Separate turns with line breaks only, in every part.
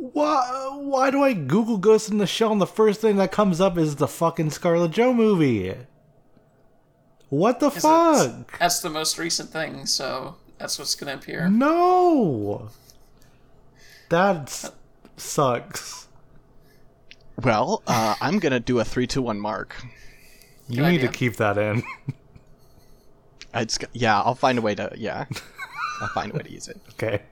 Why, why do I Google Ghost in the Shell and the first thing that comes up is the fucking Scarlet Joe movie? What the
'Cause it's-
fuck?
That's the most recent thing, so that's what's gonna appear.
No! That sucks.
Well, uh, I'm gonna do a three, two, one mark.
You
Good
need
idea.
to keep that in.
It's yeah, I'll find a way to yeah, I'll find a way to use it.
okay.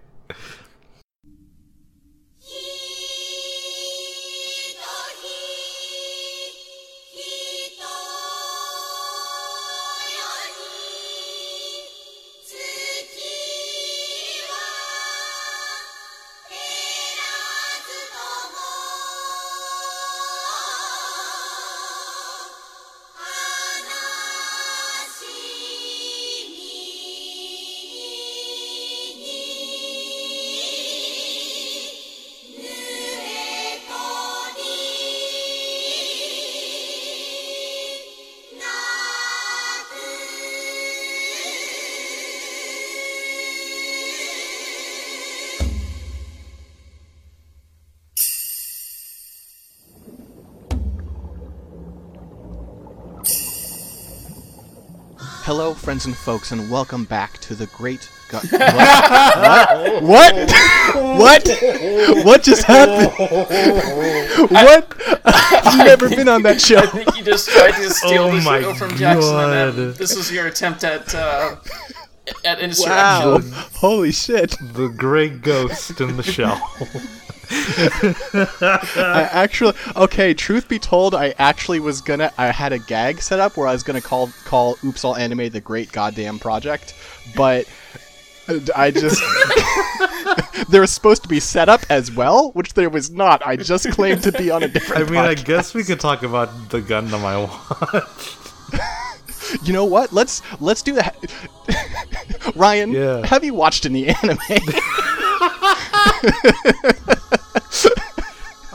Hello, friends and folks, and welcome back to the Great. Gu- what? what? What? What? What just happened? what? I've never been on that show.
I think you just tried to steal
Oh
the
my
show from Jackson, and this was your attempt at uh, at insurrection.
Wow! Holy shit!
The Great Ghost in the Shell.
I actually okay. Truth be told, I actually was gonna. I had a gag set up where I was gonna call call Oops All Anime the Great Gundam Project, but uh, I just there was supposed to be set up as well, which there was not. I just claimed to be on a different.
I mean, I guess we could talk about the Gundam I watched.
You know what? Let's let's do that. Ryan,
Yeah.
have you watched any anime?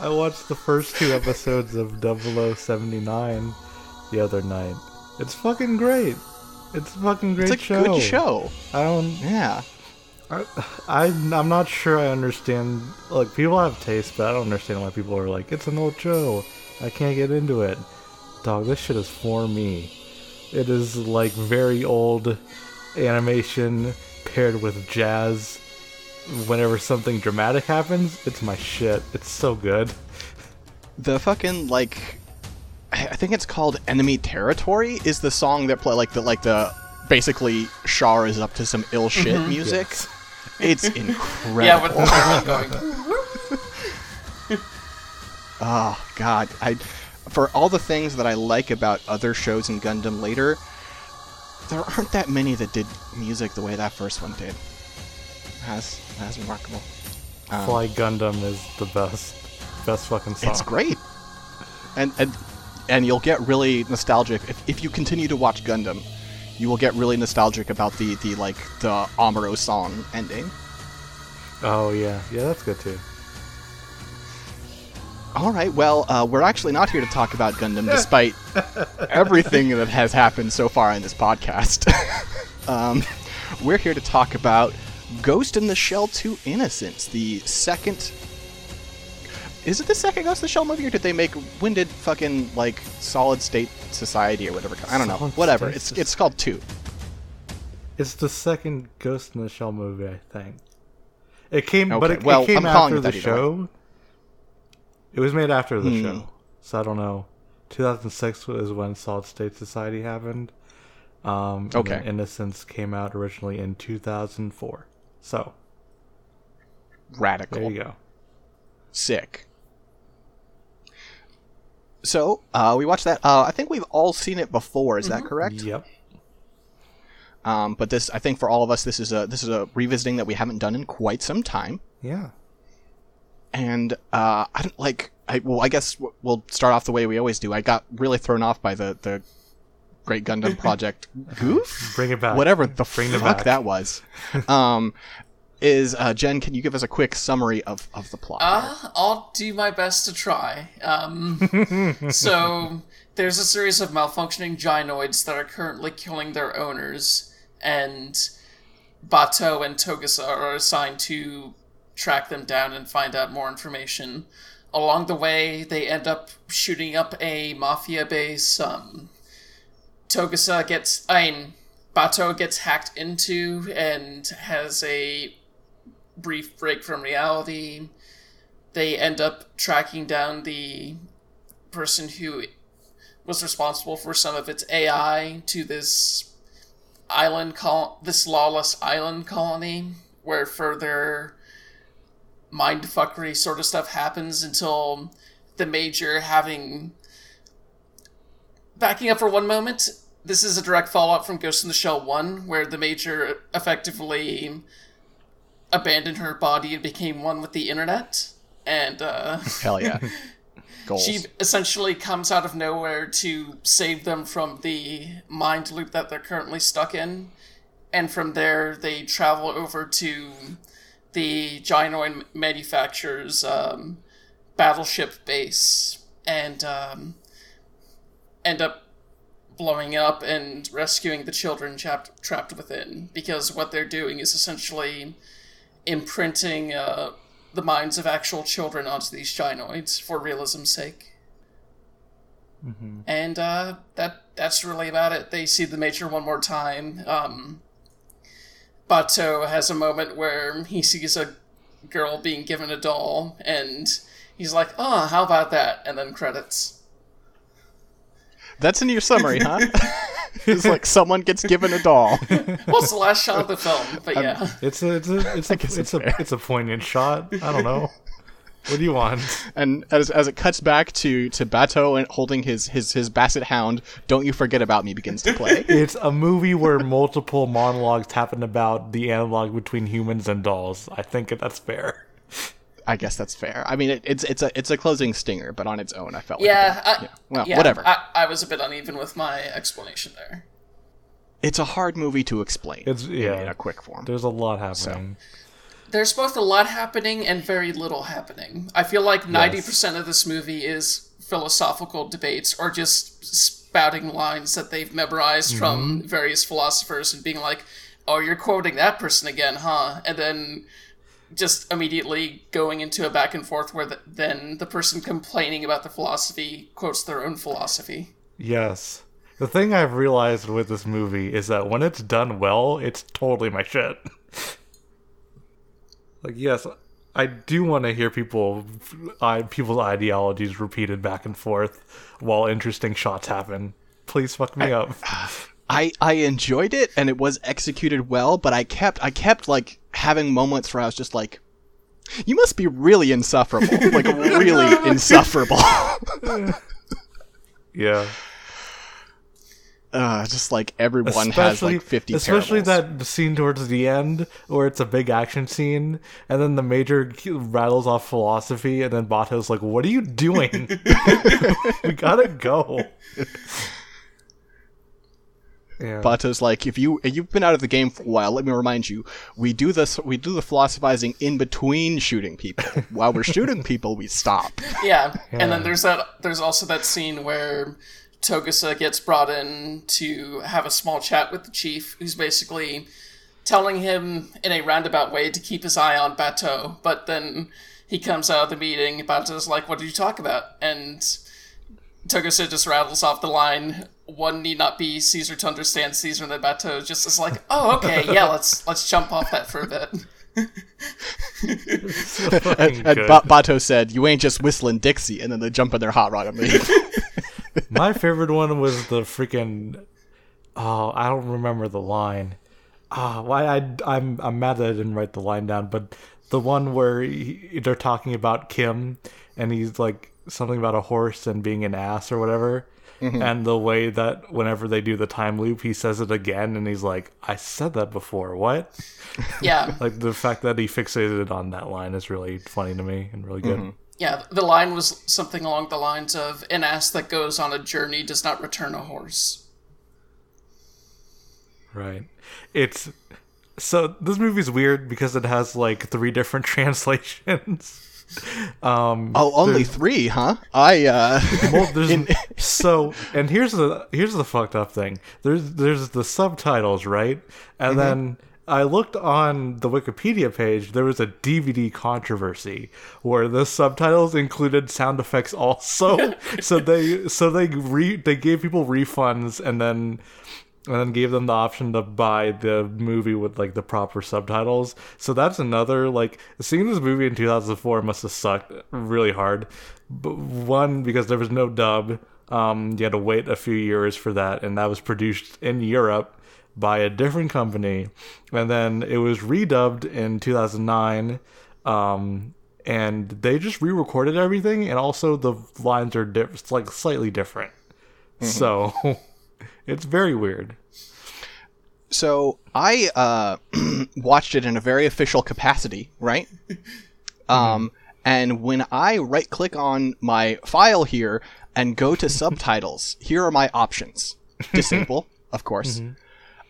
I watched the first two episodes of 0079 the other night. It's fucking great. It's a fucking great show.
it's a
show.
good show.
I don't.
Yeah.
I, I I'm not sure I understand. Like people have taste, but I don't understand why people are like, it's an old show. I can't get into it. Dog, this shit is for me. It is like very old animation paired with jazz. Whenever something dramatic happens, it's my shit. It's so good.
the fucking like I I think it's called Enemy Territory is the song that play like the like the basically Char is up to some ill shit mm-hmm. music.
Yes.
It's incredible.
Yeah, with the thing going.
Oh god, I for all the things that I like about other shows in Gundam later, there aren't that many that did music the way that first one did. That's remarkable. Um,
Fly Gundam is the best, best fucking song.
It's great. And and and you'll get really nostalgic if, if you continue to watch Gundam. You will get really nostalgic about the the like the Amuro song ending.
Oh yeah, yeah, that's good too.
All right, well, uh, we're actually not here to talk about Gundam, despite everything that has happened so far in this podcast. um, we're here to talk about Ghost in the Shell 2 Innocence, the second. Is it the second Ghost in the Shell movie, or did they make. When did fucking, like, Solid State Society or whatever? I don't know.
Solid
Whatever.
State
It's, it's called 2.
It's the second Ghost in the Shell movie, I think. It came, but it,
well,
it came
I'm
after the show. It was made after the
Hmm.
show, so I don't know. 2006 was when Solid State Society happened. Um,
Okay.
Innocence came out originally in 2004. So
Radical.
there you go.
Sick. So, uh, we watched that. Uh, I think we've all seen it before. Is that correct?
Yep.
Um, but this, I think, for all of us, this is a this is a revisiting that we haven't done in quite some time.
Yeah.
And uh, I don't like. I well, I guess we'll start off the way we always do. I got really thrown off by the the Great Gundam Project goof,
Bring it back.
whatever the
Bring it
fuck
back.
that was. um, is uh, Jen? Can you give us a quick summary of of the plot?
Uh, I'll do my best to try. Um, so there's a series of malfunctioning gynoids that are currently killing their owners, and Batou and Togusa are assigned to track them down and find out more information. Along the way, they end up shooting up a mafia base. Um, Togusa gets, I mean, Batou gets hacked into and has a brief break from reality. They end up tracking down the person who was responsible for some of its AI to this island col- this lawless island colony where further mindfuckery sort of stuff happens until the major having backing up for one moment this is a direct follow-up from ghost in the shell 1 where the major effectively abandoned her body and became one with the internet and uh
Hell yeah. Goals.
she essentially comes out of nowhere to save them from the mind loop that they're currently stuck in. And from there, they travel over to the Gynoid manufacturer's um, battleship base and um, end up blowing up and rescuing the children trapped, trapped within. Because what they're doing is essentially imprinting uh, the minds of actual children onto these gynoids for realism's sake. And uh, that that's really about it. They see the Major one more time. Um, Batou has a moment where he sees a girl being given a doll, and he's like, "Oh, how about that?" And then credits.
That's in your summary, huh? it's like someone gets given a doll.
Well, it's the last shot of the film, but yeah.
It's a it's a it's a it's,
it's
a it's a poignant shot. I don't know. What do you want?
And as, as it cuts back to, to Batou and holding his, his, his basset hound, Don't You Forget About Me begins to play.
It's a movie where multiple monologues happen about the analog between humans and dolls. I think that's fair.
I guess that's fair. I mean, it, it's it's a it's a closing stinger, but on its own, I felt like
Yeah, I,
yeah. Well,
yeah,
whatever.
I, I was a bit uneven with my explanation there.
it's a hard movie to explain.
It's yeah.
in a quick form.
There's a lot happening.
There's both a lot happening and very little happening. I feel like 90% of this movie is philosophical debates or just spouting lines that they've memorized mm-hmm. from various philosophers and being like, oh, you're quoting that person again, huh? And then just immediately going into a back and forth where the, then the person complaining about the philosophy quotes their own philosophy.
Yes. The thing I've realized with this movie is that when it's done well, it's totally my shit. like, yes, I do want to hear people, I, people's ideologies repeated back and forth while interesting shots happen. Please fuck me up.
I I enjoyed it and it was executed well, but I kept I kept like having moments where I was just like, you must be really insufferable, like really insufferable.
Yeah.
uh, just like everyone has like fifty.
especially
parables.
that scene towards the end where it's a big action scene and then the major rattles off philosophy and then Batou's like what are you doing we gotta go yeah
Batou's like, if you if you've been out of the game for a while, let me remind you, we do this we do the philosophizing in between shooting people. While we're shooting people, we stop.
Yeah. and then there's that. There's also that scene where Togusa gets brought in to have a small chat with the chief, who's basically telling him in a roundabout way to keep his eye on Batou. But then he comes out of the meeting. Batou's like, "What did you talk about?" And Togusa just rattles off the line. One need not be Caesar to understand Caesar. And then Batou just is like, "Oh, okay, yeah, let's let's jump off that for a bit."
fucking
And
good.
ba- Batou said, "You ain't just whistling Dixie," and then they jump in their hot rod and leave.
my favorite one was the freaking oh I don't remember the line ah why I I'm I'm mad that I didn't write the line down but the one where he, they're talking about Kim and he's like something about a horse and being an ass or whatever Mm-hmm. and the way that whenever they do the time loop he says it again and he's like I said that before what
Yeah.
like the fact that he fixated on that line is really funny to me and really good mm-hmm.
Yeah, the line was something along the lines of an ass that goes on a journey does not return a horse.
Right. It's so this movie's weird because it has like three different translations. um
oh, only three, huh? I uh,
well, there's so and here's the here's the fucked up thing. There's there's the subtitles, right? And then I looked on the Wikipedia page. There was a DVD controversy where the subtitles included sound effects also. so they so they re, they gave people refunds and then and then gave them the option to buy the movie with like the proper subtitles. So that's another like seeing this movie in 2004 must have sucked really hard. But one because there was no dub. Um, you had to wait a few years for that, and that was produced in Europe by a different company, and then it was redubbed in 2009. Um, and they just re-recorded everything, and also the lines are diff- like slightly different. So it's very weird.
So I uh, watched it in a very official capacity, right? Um, and when I right click on my file here and go to subtitles, here are my options disable, of course,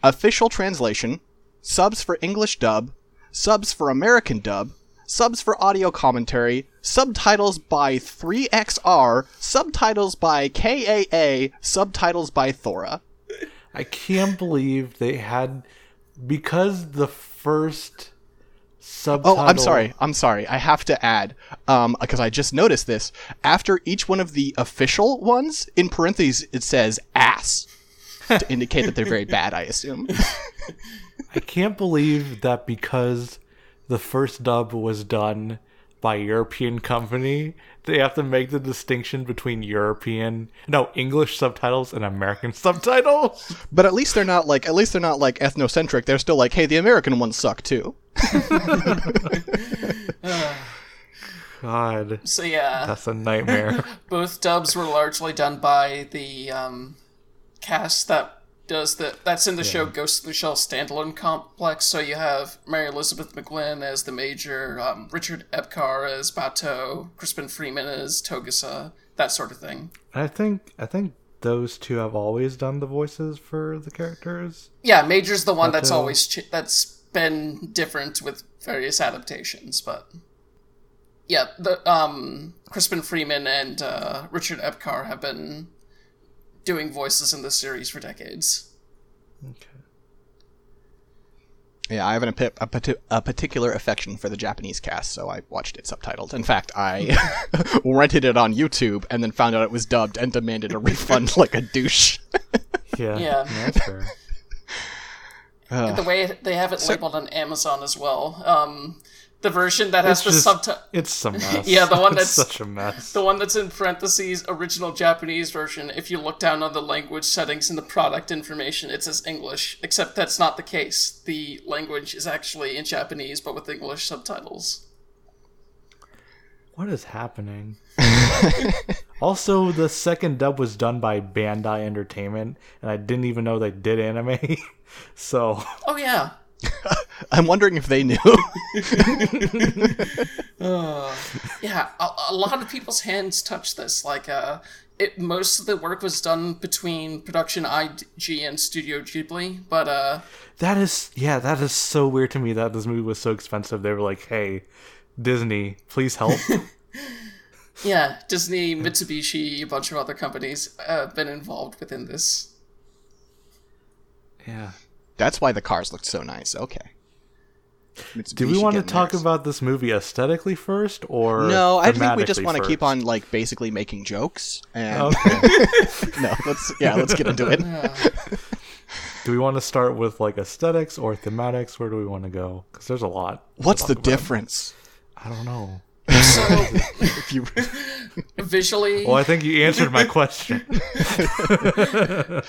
official translation, subs for English dub, subs for American dub, subs for audio commentary, subtitles by 3XR, subtitles by KAA, subtitles by Thora.
I can't believe they had because the first subtitle.
Oh, I'm sorry. I'm sorry. I have to add, um, because I just noticed this. After each one of the official ones, in parentheses, it says ass to indicate that they're very bad. I assume.
I can't believe that because the first dub was done by a European company, they have to make the distinction between European, no, English subtitles and American subtitles.
But at least they're not like. At least they're not like ethnocentric. They're still like, hey, the American ones suck too.
God,
So yeah,
that's a nightmare.
both dubs were largely done by the um, cast that does the that's in the show Ghost in the Shell standalone complex. So you have Mary Elizabeth McGlynn as the Major, um, Richard Epcar as Batou, Crispin Freeman as Togusa, that sort of thing.
I think I think those two have always done the voices for the characters.
Yeah, Major's the one that's always ch- that's been different with various adaptations, but yeah, the um, Crispin Freeman and uh, Richard Epcar have been doing voices in this series for decades.
Okay.
Yeah, I have an, a, a, a particular affection for the Japanese cast, so I watched it subtitled. In fact, I rented it on YouTube and then found out it was dubbed and demanded a refund like a douche.
Yeah,
Yeah.
that's fair.
the way they have it labeled on Amazon as well. Um, the version that has
It's
the
just-
subtitle.
It's a mess.
Yeah, the one
It's
that's-
such a mess.
The one that's in parentheses, original Japanese version, if you look down on the language settings in the product information, it says English, except that's not the case. The language is actually in Japanese, but with English subtitles.
What is happening? also, the second dub was done by Bandai Entertainment, and I didn't even know they did anime. so,
Oh, yeah.
I'm wondering if they knew.
Yeah, a, a lot of people's hands touched this. Like, uh, it most of the work was done between production IG and Studio Ghibli, but uh,
that is, yeah, that is so weird to me that this movie was so expensive. They were like, hey, Disney, please help.
yeah, Disney, Mitsubishi, a bunch of other companies uh, have been involved within this.
yeah.
That's why the cars looked so nice. Okay.
Do we want to talk about this movie aesthetically first, or
No, I think we just want to keep on like basically making jokes. And
Okay. Oh.
no, let's yeah, let's get into it.
do we want to start with like aesthetics or thematics? Where do we want to go? Because there's a lot.
What's the
about.
difference?
I don't know.
So,
If you
visually,
Well, I think you answered my question.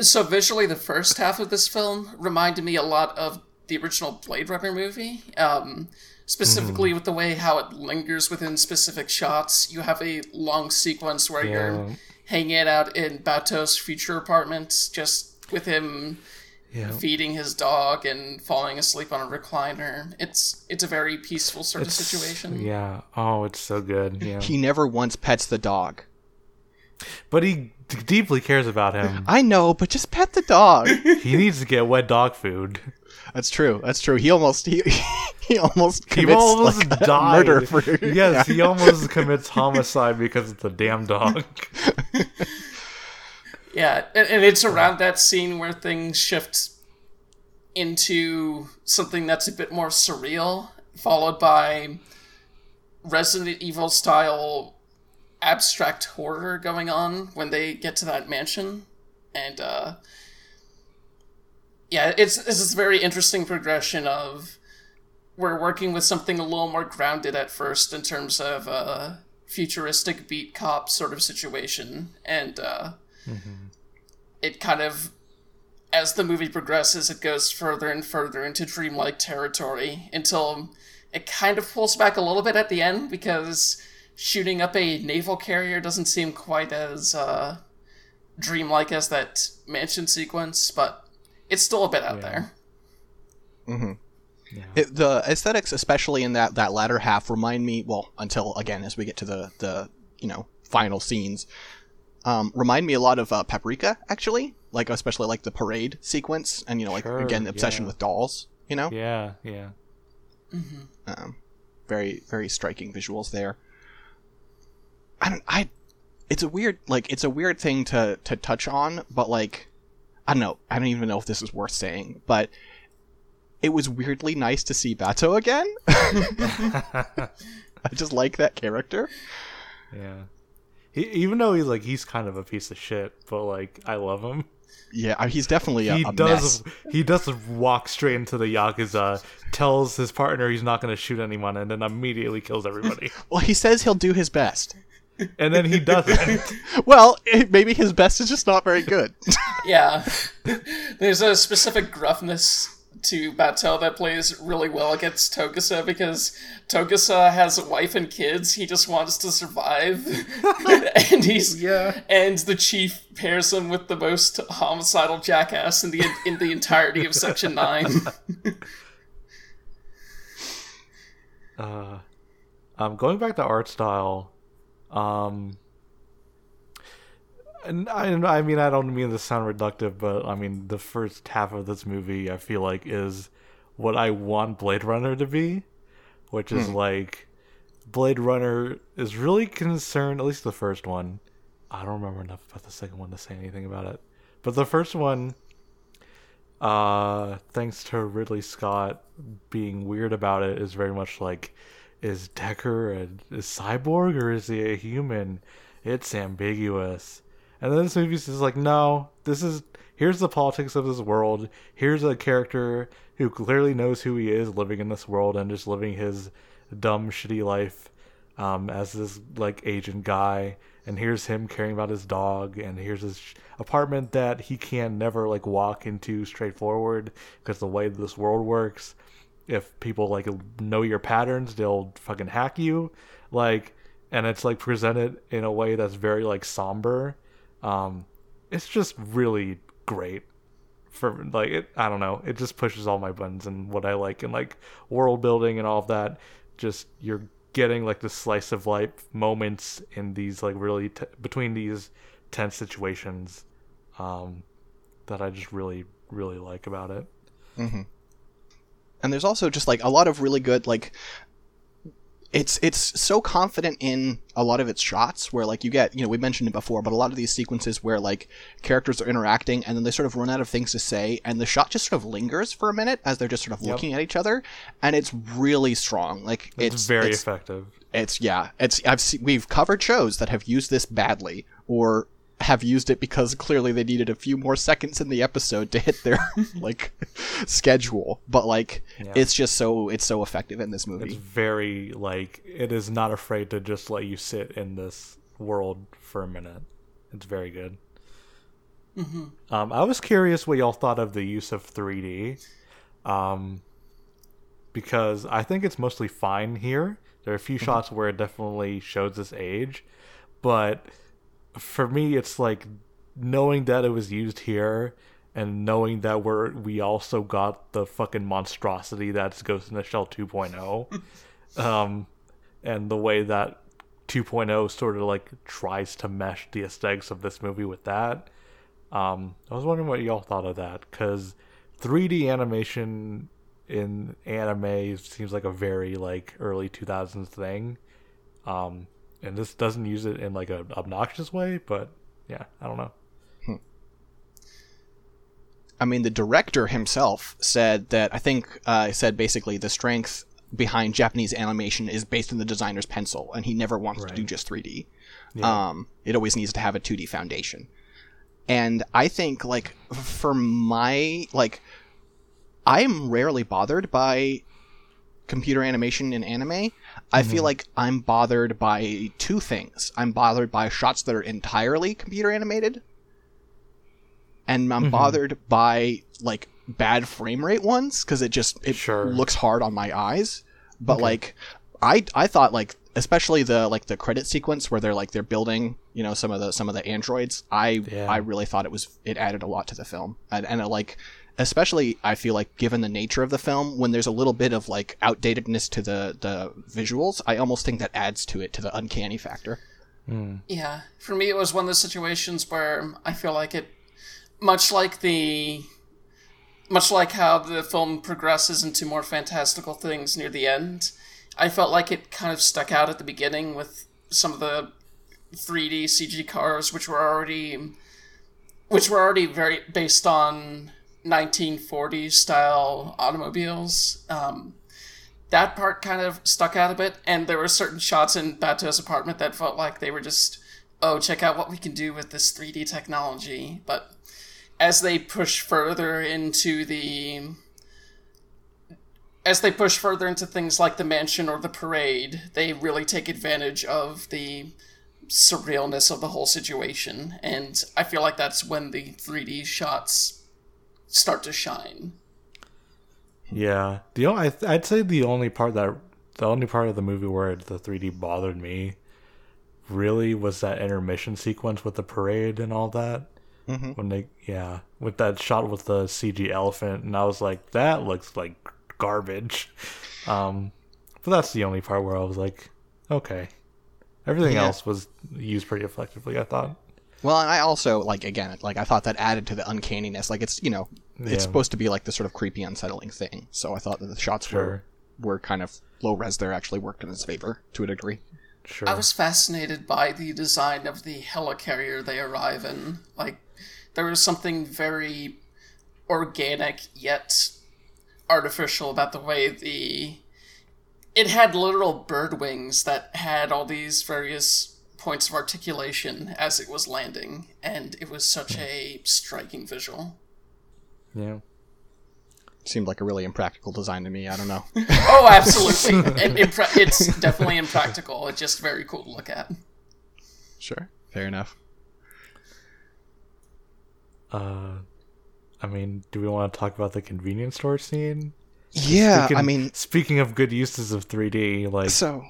so visually, the first half of this film reminded me a lot of the original Blade Runner movie. Um, specifically with the way how it lingers within specific shots. You have a long sequence where
Yeah.
you're hanging out in Batou's future apartment, just with him
Yeah.
feeding his dog and falling asleep on a recliner. It's it's a very peaceful sort of situation.
Yeah. Oh, it's so good. Yeah.
he never once pets the dog.
But he d- deeply cares about him.
I know, but just pet the dog.
he needs to get wet dog food.
That's true. That's true. He almost he he almost
He
commits
almost
like, a
died.
murder for
yes, he almost commits homicide because of the damn dog.
Yeah, and, and it's around that scene where things shift into something that's a bit more surreal, followed by Resident Evil style abstract horror going on when they get to that mansion. And uh yeah, it's it's this very interesting progression of we're working with something a little more grounded at first in terms of uh futuristic beat cop sort of situation. And uh it kind of as the movie progresses it goes further and further into dreamlike territory until it kind of pulls back a little bit at the end because shooting up a naval carrier doesn't seem quite as uh, dreamlike as that mansion sequence, but it's still a bit out there.
It, the aesthetics, especially in that that latter half, remind me. Well, until again, as we get to the the you know final scenes, um, remind me a lot of uh, Paprika, actually. Like especially like the parade sequence, and you know, like
Sure,
again, the obsession
yeah.
with dolls. You know,
Yeah, yeah.
um, very very striking visuals there. I don't. I. It's a weird like it's a weird thing to to touch on, but like I don't know. I don't even know if this is worth saying, but it was weirdly nice to see Batou again. I just like that character.
Yeah. He, even though he's like he's kind of a piece of shit, but like I love him.
Yeah, he's definitely a,
he
a
does
mess.
he does walk straight into the yakuza, tells his partner he's not going to shoot anyone, and then immediately kills everybody.
Well, he says he'll do his best.
And then he doesn't.
Well, it, maybe his best is just not very good.
Yeah. There's a specific gruffness to Batou that plays really well against Togusa because Togusa has a wife and kids. He just wants to survive. and he's
Yeah.
and the chief pairs him with the most homicidal jackass in the in the entirety of section 9.
Uh, um, going back to art style, um, and I, I mean, I don't mean to sound reductive, but I mean, the first half of this movie, I feel like, is what I want Blade Runner to be, which is like Blade Runner is really concerned, at least the first one. I don't remember enough about the second one to say anything about it, but the first one uh thanks to Ridley Scott being weird about it is very much like is Deckard a, a cyborg or is he a human? It's ambiguous. And then this movie's just like, no, this is here's the politics of this world. Here's a character who clearly knows who he is living in this world and just living his dumb, shitty life um, as this like agent guy. And here's him caring about his dog, and here's his apartment that he can never like walk into straightforward because the way this world works if people like know your patterns, they'll fucking hack you. Like, and it's like presented in a way that's very like somber. Um, it's just really great for like it. I don't know. It just pushes all my buttons and what I like and like world building and all of that. Just you're getting like the slice of life moments in these like really t- between these tense situations um, that I just really really like about it.
And there's also just like a lot of really good like it's it's so confident in a lot of its shots where like you get you know we mentioned it before but a lot of these sequences where like characters are interacting and then they sort of run out of things to say and the shot just sort of lingers for a minute as they're just sort of looking at each other and it's really strong. Like
It's,
it's
very
it's,
effective.
it's yeah. It's i've seen we've covered shows that have used this badly or have used it because clearly they needed a few more seconds in the episode to hit their like schedule but like
Yeah.
it's just so it's so effective in this movie
It's very like it is not afraid to just let you sit in this world for a minute. It's very good. Um, I was curious what y'all thought of the use of 3D, um, because I think it's mostly fine here. There are a few shots where it definitely shows this age, but for me, it's like knowing that it was used here and knowing that we're we also got the fucking monstrosity that's Ghost in the Shell 2.0, um, and the way that 2.0 sort of like tries to mesh the aesthetics of this movie with that. Um, I was wondering what y'all thought of that because 3D animation in anime seems like a very like early 2000s thing. Um, and this doesn't use it in like an obnoxious way, but yeah, I don't know.
I mean, the director himself said that I think uh, said basically the strength behind Japanese animation is based on the designer's pencil, and he never wants to do just 3D. Um, it always needs to have a 2D foundation. And I think, like, for my like, I am rarely bothered by computer animation in anime. I feel mm-hmm. like I'm bothered by two things. I'm bothered by shots that are entirely computer animated, and I'm mm-hmm. bothered by like bad frame rate ones because it just it
Sure.
looks hard on my eyes. But like, I I thought like especially the like the credit sequence where they're like they're building you know some of the some of the androids. I
Yeah.
I really thought it was it added a lot to the film and and it, like especially I feel like given the nature of the film when there's a little bit of like outdatedness to the the visuals, I almost think that adds to it to the uncanny factor. Hmm.
Yeah, for me, it was one of those situations where I feel like it, much like the, much like how the film progresses into more fantastical things near the end, I felt like it kind of stuck out at the beginning with some of the 3D CG cars, which were already, which were already very based on 1940s style automobiles. Um, that part kind of stuck out a bit, and there were certain shots in Batou's apartment that felt like they were just, oh, check out what we can do with this 3D technology. But as they push further into the. As they push further into things like the mansion or the parade, they really take advantage of the surrealness of the whole situation. And I feel like that's when the 3D shots start to shine.
Yeah, the only, I th- I'd say the only part that the only part of the movie where the 3D bothered me really was that intermission sequence with the parade and all that. Mm-hmm. When they yeah, with that shot with the CG elephant, and I was like, that looks like garbage. Um, but that's the only part where I was like, okay. Everything
Yeah.
else was used pretty effectively, I thought.
Well, and I also like again, like I thought that added to the uncanniness. Like it's you know,
Yeah.
it's supposed to be like the sort of creepy, unsettling thing. So I thought that the shots were
Sure.
were kind of low res. There actually worked in his favor to a degree.
Sure.
I was fascinated by the design of the helicarrier they arrive in. Like, there was something very organic yet artificial about the way the. It had literal bird wings that had all these various points of articulation as it was landing, and it was such a striking visual.
yeah.
Seemed like a really impractical design to me. I don't know.
Oh, absolutely. and impra- it's definitely impractical. It's just very cool to look at.
sure, fair enough.
Uh, I mean, do we want to talk about the convenience store scene?
Yeah,
Speaking-
I mean,
speaking of good uses of 3D, like
So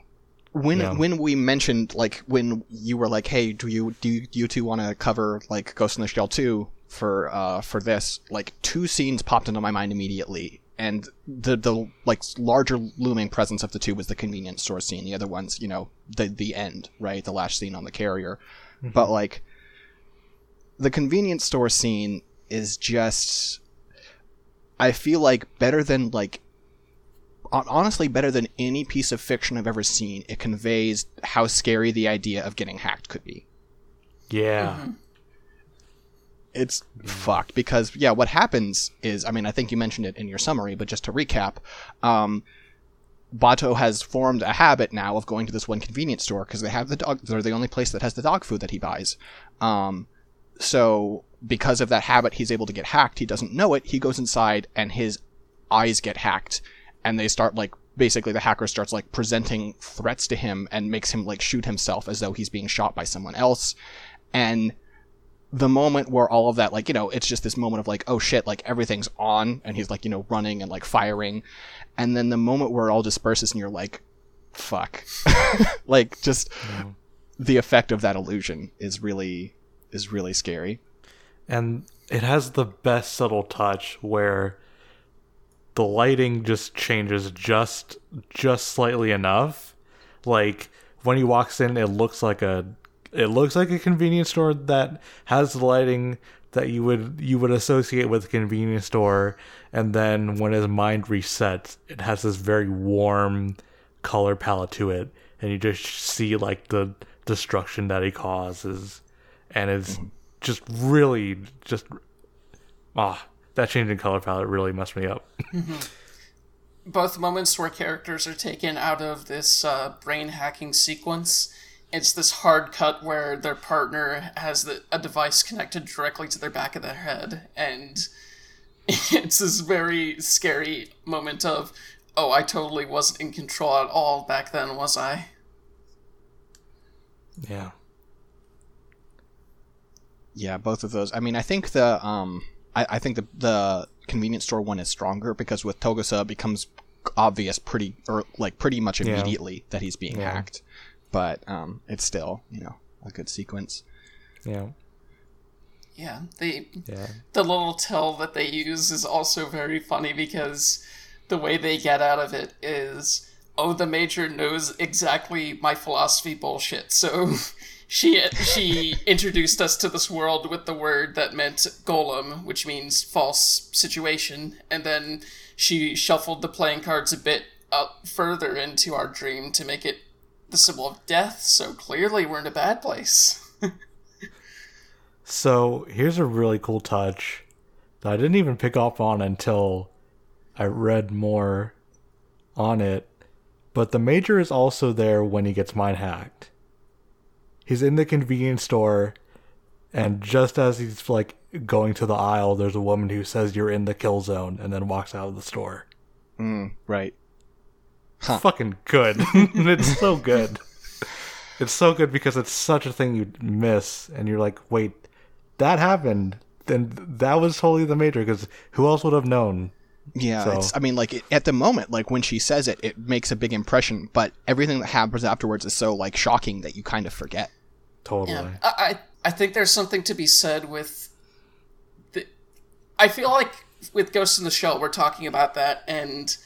when
Yeah.
when we mentioned like when you were like, "Hey, do you do you, you two want to cover like Ghost in the Shell 2 for uh for this?" Like two scenes popped into my mind immediately. And the the like larger looming presence of the two was the convenience store scene. The other ones, you know, the the end, right? The last scene on the carrier. But like the convenience store scene is just I feel like better than like honestly better than any piece of fiction I've ever seen. It conveys how scary the idea of getting hacked could be.
yeah,
It's fucked because yeah, what happens is I mean I think you mentioned it in your summary, but just to recap, um, Batou has formed a habit now of going to this one convenience store because they have the dog. They're the only place that has the dog food that he buys. Um, so because of that habit, he's able to get hacked. He doesn't know it. He goes inside and his eyes get hacked, and they start like basically the hacker starts like presenting threats to him and makes him like shoot himself as though he's being shot by someone else, and the moment where all of that like you know it's just this moment of like oh shit like everything's on and he's like you know running and like firing. And then the moment where it all disperses and you're like fuck. Like just mm-hmm. the effect of that illusion is really is really scary.
And it has the best subtle touch where the lighting just changes just just slightly enough. Like when he walks in, it looks like a it looks like a convenience store that has the lighting that you would you would associate with a convenience store, and then when his mind resets, it has this very warm color palette to it, and you just see like the destruction that he causes, and it's just really just ah that change in color palette really messed me up.
both moments where characters are taken out of this uh, brain hacking sequence. It's this hard cut where their partner has the, a device connected directly to their back of their head, and it's this very scary moment of, oh, I totally wasn't in control at all back then, was I?
Yeah.
Yeah, both of those. I mean, I think the um, I, I think the the convenience store one is stronger because with Togusa it becomes obvious pretty or like pretty much
Yeah.
immediately that he's being
Yeah.
hacked, but um, it's still you know a good sequence.
Yeah.
Yeah, the
Yeah.
the little tell that they use is also very funny because the way they get out of it is oh the major knows exactly my philosophy bullshit so she she introduced us to this world with the word that meant golem which means false situation and then she shuffled the playing cards a bit up further into our dream to make it the symbol of death so clearly we're in a bad place
So here's a really cool touch that I didn't even pick up on until I read more on it. But the major is also there when he gets mind hacked. He's in the convenience store, and just as he's like going to the aisle, there's a woman who says you're in the kill zone, and then walks out of the store.
Mm, right.
It's fucking good. it's so good. It's so good because it's such a thing you miss, and you're like, wait, that happened. Then that was totally the major because who else would have known?
Yeah,
So-
it's, I mean, like it, at the moment, like when she says it, it makes a big impression. But everything that happens afterwards is so like shocking that you kind of forget.
Totally.
Yeah, I, I I think there's something to be said with the. I feel like with Ghost in the Shell, we're talking about that, and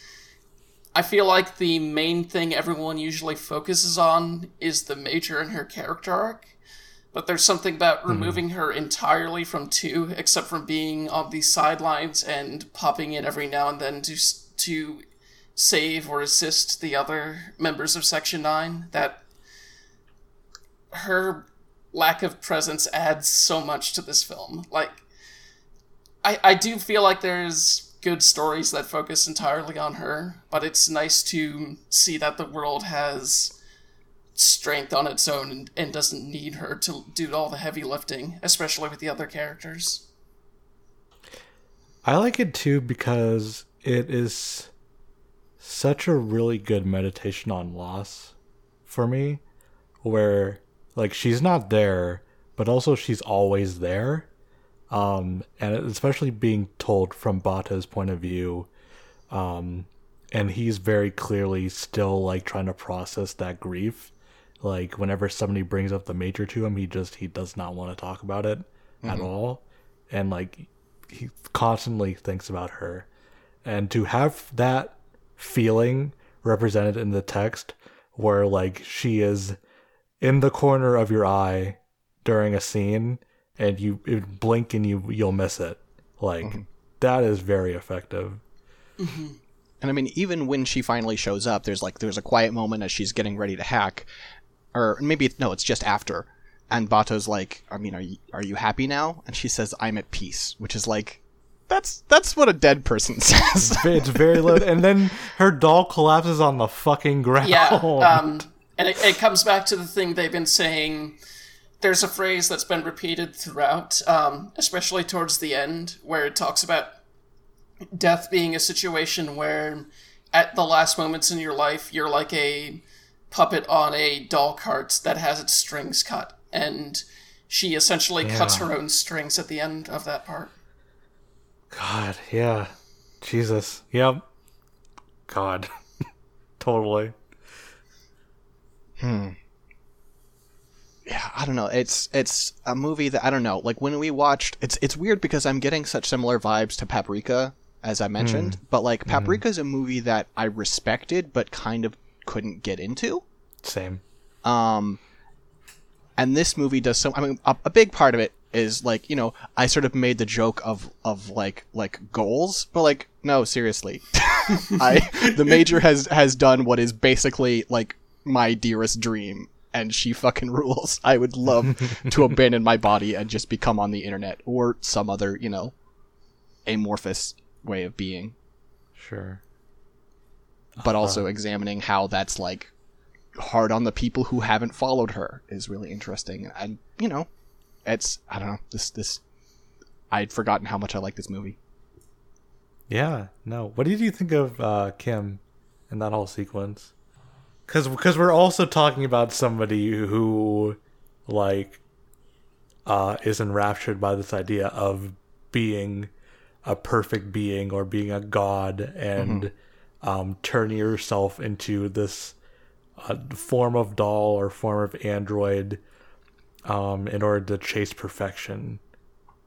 I feel like the main thing everyone usually focuses on is the major and her character arc. But there's something about mm-hmm. removing her entirely from two, except from being on the sidelines and popping in every now and then to to save or assist the other members of Section Nine. That her lack of presence adds so much to this film. Like, I I do feel like there's good stories that focus entirely on her, but it's nice to see that the world has strength on its own and, and doesn't need her to do all the heavy lifting, especially with the other characters.
I like it too because it is such a really good meditation on loss for me, where like she's not there, but also she's always there. Um, and especially being told from Batou's point of view, um, and he's very clearly still like trying to process that grief. Like whenever somebody brings up the major to him, he just he does not want to talk about it at all, and like he constantly thinks about her, and to have that feeling represented in the text, where like she is in the corner of your eye during a scene, and you, you blink and you you'll miss it. Like that is very effective.
And I mean, even when she finally shows up, there's like there's a quiet moment as she's getting ready to hack, or maybe no, it's just after. And Bato's like, I mean, are you are you happy now? And she says, I'm at peace, which is like, that's that's what a dead person says.
It's very low, and then her doll collapses on the fucking ground.
Yeah, um, and it, it comes back to the thing they've been saying. There's a phrase that's been repeated throughout, um, especially towards the end, where it talks about death being a situation where, at the last moments in your life, you're like a puppet on a doll cart that has its strings cut, and she essentially cuts her own strings at the end of that part.
God, yeah. Jesus. Yep. God. totally. Hmm.
yeah, I don't know. It's it's a movie that I don't know. Like when we watched, it's it's weird because I'm getting such similar vibes to Paprika as I mentioned, hmm. but like hmm. Paprika's a movie that I respected but kind of couldn't get into.
Same.
Um, and this movie does some. I mean, a, a big part of it is like you know I sort of made the joke of of like like goals, but like no, seriously, I the major has has done what is basically like my dearest dream. And she fucking rules. I would love to abandon my body and just become on the internet or some other, you know, amorphous way of being,
Sure.
but also examining how that's like hard on the people who haven't followed her is really interesting. And you know, it's I don't know this this I'd forgotten how much I like this movie.
Yeah. No. What did you think of uh, Kim in that whole sequence? Because because we're also talking about somebody who like uh, is enraptured by this idea of being a perfect being or being a god and um, turning yourself into this uh, form of doll or form of android um, in order to chase perfection.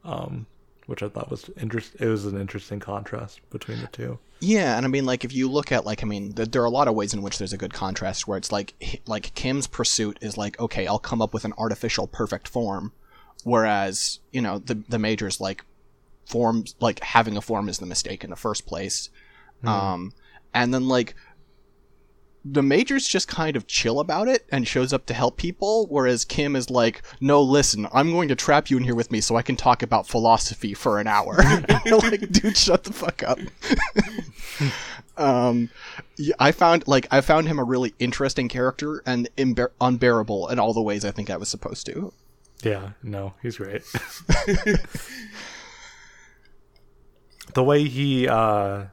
Um, which I thought was interest. It was an interesting contrast between the two.
Yeah, and I mean, like, if you look at, like, I mean, th- there are a lot of ways in which there's a good contrast where it's like, like Kim's pursuit is like, okay, I'll come up with an artificial perfect form, whereas you know the the majors like forms like having a form is the mistake in the first place, um, and then like the major's just kind of chill about it and shows up to help people, whereas Kim is like, no, listen, I'm going to trap you in here with me so I can talk about philosophy for an hour. like, dude, shut the fuck up. um, I found like I found him a really interesting character and imbe- unbearable in all the ways I think I was supposed to.
Yeah, no, he's great. the way he uh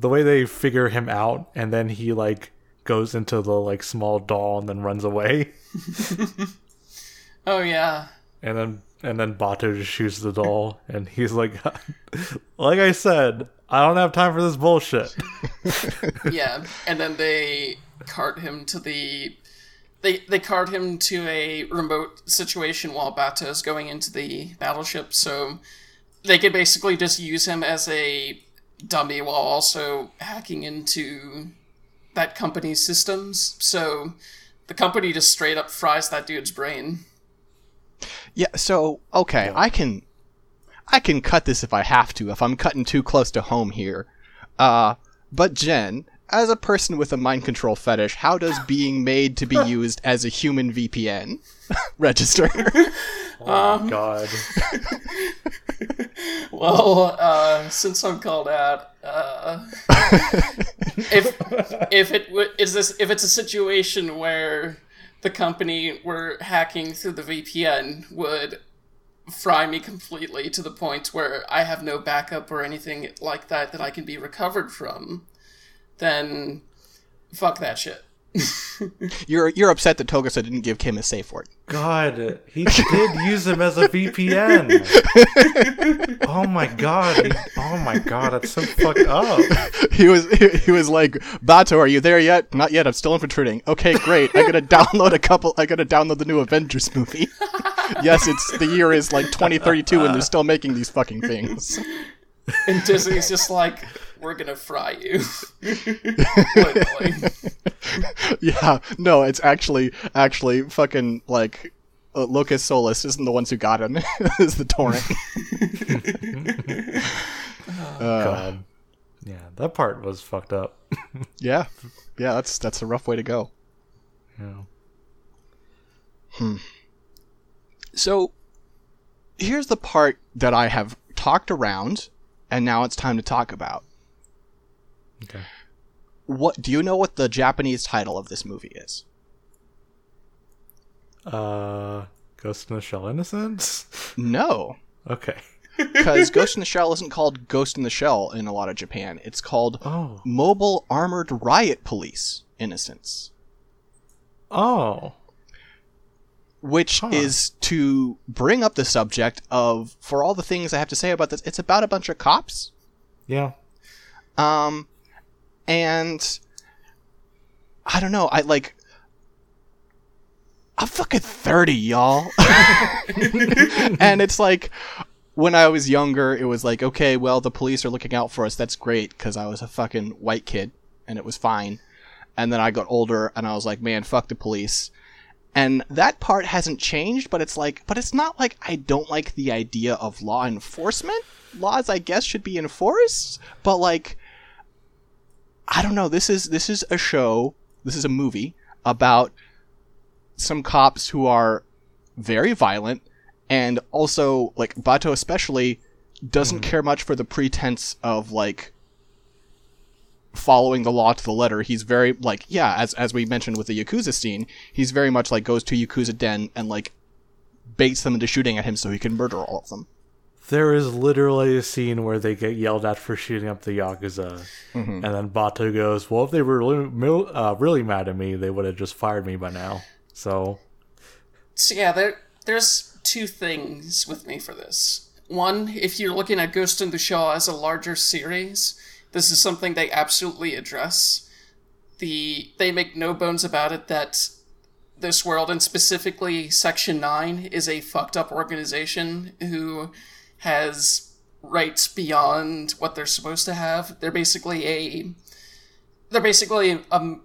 the way they figure him out and then he like goes into the like small doll and then runs away
Oh yeah.
and then and then Batou just shoots the doll and he's like like I said, I don't have time for this bullshit.
yeah, and then they cart him to the they they cart him to a remote situation while Batou is going into the battleship, so they could basically just use him as a dummy while also hacking into that company's systems. So the company just straight up fries that dude's brain.
Yeah, so okay, I can I can cut this if I have to, if I'm cutting too close to home here. Uh but Jen, as a person with a mind control fetish, how does being made to be used as a human VPN register?
oh my god.
Well, uh, since I'm called out, uh, if if it w- is this if it's a situation where the company were hacking through the VPN would fry me completely to the point where I have no backup or anything like that that I can be recovered from, then fuck that shit.
You're you're upset that Togusa didn't give Kim a safe word.
God, he did use him as a VPN. oh my god. He, oh my god, that's so fucked up.
He was he, he was like, Batou, are you there yet? Not yet. I'm still infiltrating. Okay, great. I gotta download a couple. I gotta download the new Avengers movie. yes, it's the year is like 2032, and they're still making these fucking things.
And Disney's just like, we're gonna fry you.
Yeah, no, it's actually actually fucking like uh, Locus Solus isn't the ones who got him. is the torrent.
God. Yeah, that part was fucked up.
yeah, yeah, that's that's a rough way to go.
Yeah. Hmm.
So here's the part that I have talked around, and now it's time to talk about.
Okay.
What do you know? What the Japanese title of this movie is?
Uh, Ghost in the Shell Innocence?
No,
Okay.
because Ghost in the Shell isn't called Ghost in the Shell in a lot of Japan. It's called
Oh.
Mobile Armored Riot Police Innocence.
Oh.
which
Huh.
is to bring up the subject of for all the things I have to say about this, it's about a bunch of cops.
Yeah.
Um and I don't know, I like I'm fucking 30, y'all. and it's like when I was younger, it was like, okay, well, the police are looking out for us. That's great because I was a fucking white kid and it was fine. And then I got older and I was like, man, fuck the police. And that part hasn't changed, but it's like, but it's not like I don't like the idea of law enforcement. Laws, I guess, should be enforced, but like, I don't know. This is this is a show. This is a movie about some cops who are very violent and also like Batou especially doesn't mm-hmm. care much for the pretense of like following the law to the letter. He's very like yeah, as as we mentioned with the Yakuza scene, he's very much like goes to Yakuza den and like baits them into shooting at him so he can murder all of them.
There is literally a scene where they get yelled at for shooting up the Yakuza. And then Batou goes, Well, if they were really, uh, really mad at me, they would have just fired me by now. So,
So yeah, there there's two things with me for this. One, if you're looking at Ghost in the Shell as a larger series, this is something they absolutely address. The they make no bones about it that this world and specifically Section 9 is a fucked up organization who has rights beyond what they're supposed to have. They're basically a they're basically um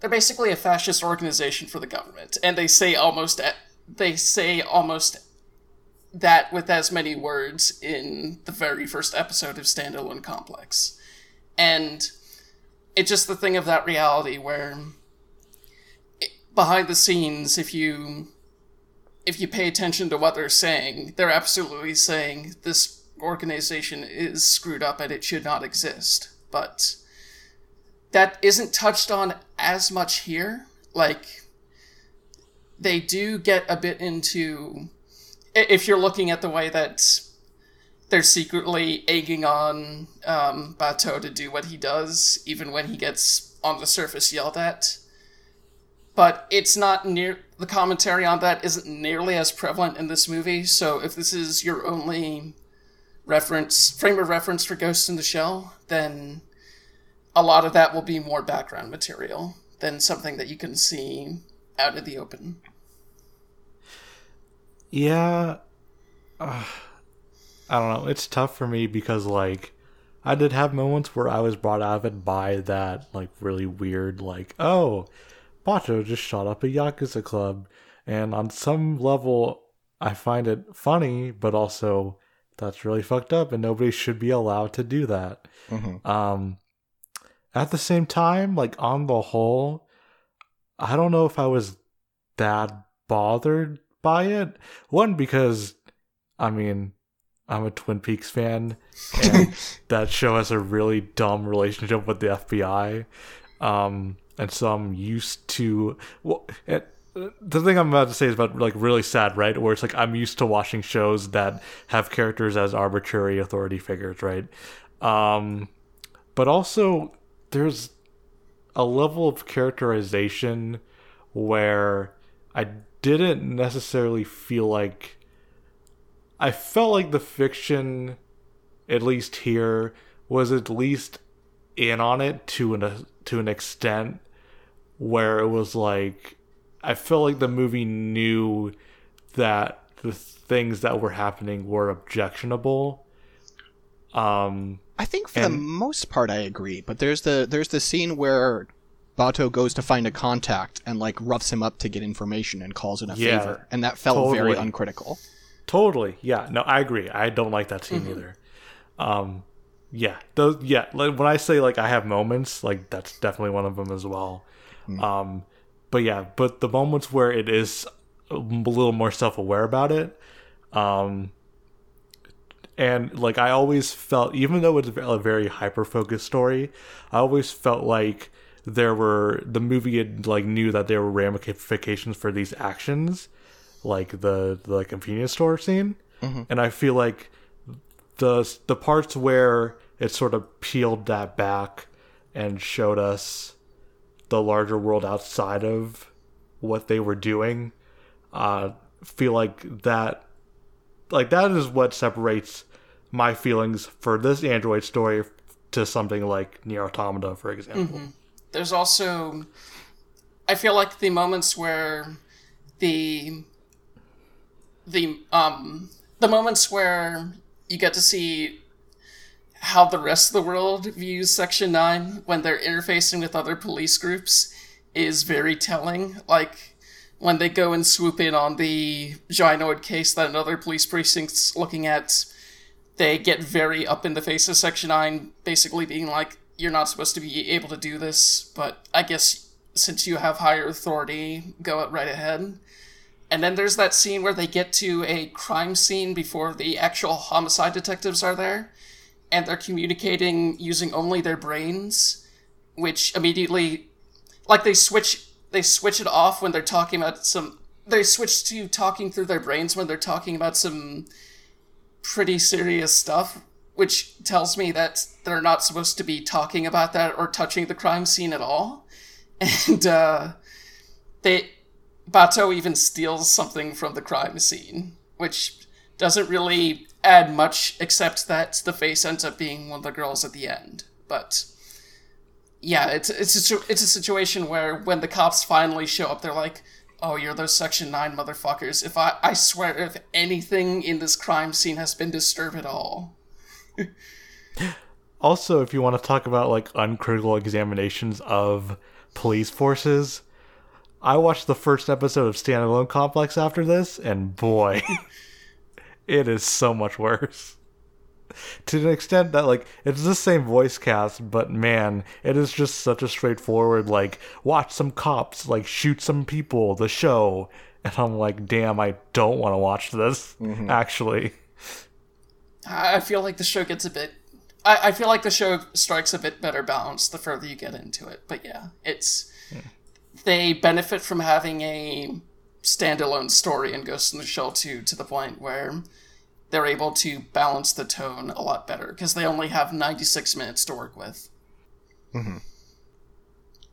they're basically a fascist organization for the government, and they say almost they say almost that with as many words in the very first episode of Standalone Complex, and it's just the thing of that reality where it, behind the scenes, if you if you pay attention to what they're saying, they're absolutely saying this organization is screwed up and it should not exist, but that isn't touched on as much here. Like, they do get a bit into. If you're looking at the way that they're secretly egging on um, Batou to do what he does, even when he gets on the surface yelled at. But it's not near. The commentary on that isn't nearly as prevalent in this movie, so if this is your only reference, frame of reference for Ghost in the Shell, then a lot of that will be more background material than something that you can see out in the open.
yeah. uh, I don't know. It's tough for me because, like, I did have moments where I was brought out of it by that, like, really weird, like, oh, Batou just shot up a Yakuza club. And on some level, I find it funny, but also that's really fucked up and nobody should be allowed to do that. Um, at the same time, like, on the whole, I don't know if I was that bothered by it. One, because, I mean, I'm a Twin Peaks fan, and that show has a really dumb relationship with the FBI. Um, and so I'm used to. Well, the thing I'm about to say is about like really sad, right? Where it's like I'm used to watching shows that have characters as arbitrary authority figures, right? Um, but also there's a level of characterization where I didn't necessarily feel like I felt like the fiction, at least here, was at least in on it to an to an extent where it was like I felt like the movie knew that the things that were happening were objectionable. Um,
I think for the most part I agree, but there's the there's the scene where Batou goes to find a contact and like roughs him up to get information and calls in a
Yeah,
favor, and that felt very uncritical.
Totally. Yeah. No, I agree. I don't like that scene either. Um, yeah. Those. Yeah. Like, when I say like I have moments, like that's definitely one of them as well. Um, but yeah. But the moments where it is a little more self-aware about it, um, and like I always felt, even though it's a very hyper-focused story, I always felt like there were the movie had like knew that there were ramifications for these actions like the the convenience store scene, and I feel like the the parts where it sort of peeled that back and showed us the larger world outside of what they were doing, uh, feel like that like that is what separates my feelings for this android story to something like Nier Automata, for example.
There's also, I feel like the moments where the the um the moments where you get to see how the rest of the world views Section 9 when they're interfacing with other police groups is very telling. Like, when they go and swoop in on the Gynoid case that another police precinct's looking at, they get very up in the face of Section 9, basically being like, you're not supposed to be able to do this, but I guess since you have higher authority, go it right ahead. And then there's that scene where they get to a crime scene before the actual homicide detectives are there, and they're communicating using only their brains, which immediately, like they switch, they switch it off when they're talking about some. They switch to talking through their brains when they're talking about some pretty serious stuff, which tells me that they're not supposed to be talking about that or touching the crime scene at all. And uh, they Batou even steals something from the crime scene, which doesn't really add much except that the face ends up being one of the girls at the end. But yeah, it's it's a, it's a situation where when the cops finally show up, they're like, "Oh, you're those Section Nine motherfuckers." If I I swear, if anything in this crime scene has been disturbed at all,
Also, if you want to talk about like uncritical examinations of police forces, I watched the first episode of Standalone Complex after this, and boy, it is so much worse. To an extent that like it's the same voice cast, but man, it is just such a straightforward like watch some cops like shoot some people, the show, and I'm like, damn, I don't want to watch this. Mm-hmm. Actually,
I I feel like the show gets a bit. I, I feel like the show strikes a bit better balance the further you get into it. But yeah, it's hmm. they benefit from having a standalone story in Ghost in the Shell 2 to the point where they're able to balance the tone a lot better because they only have 96 minutes to work with.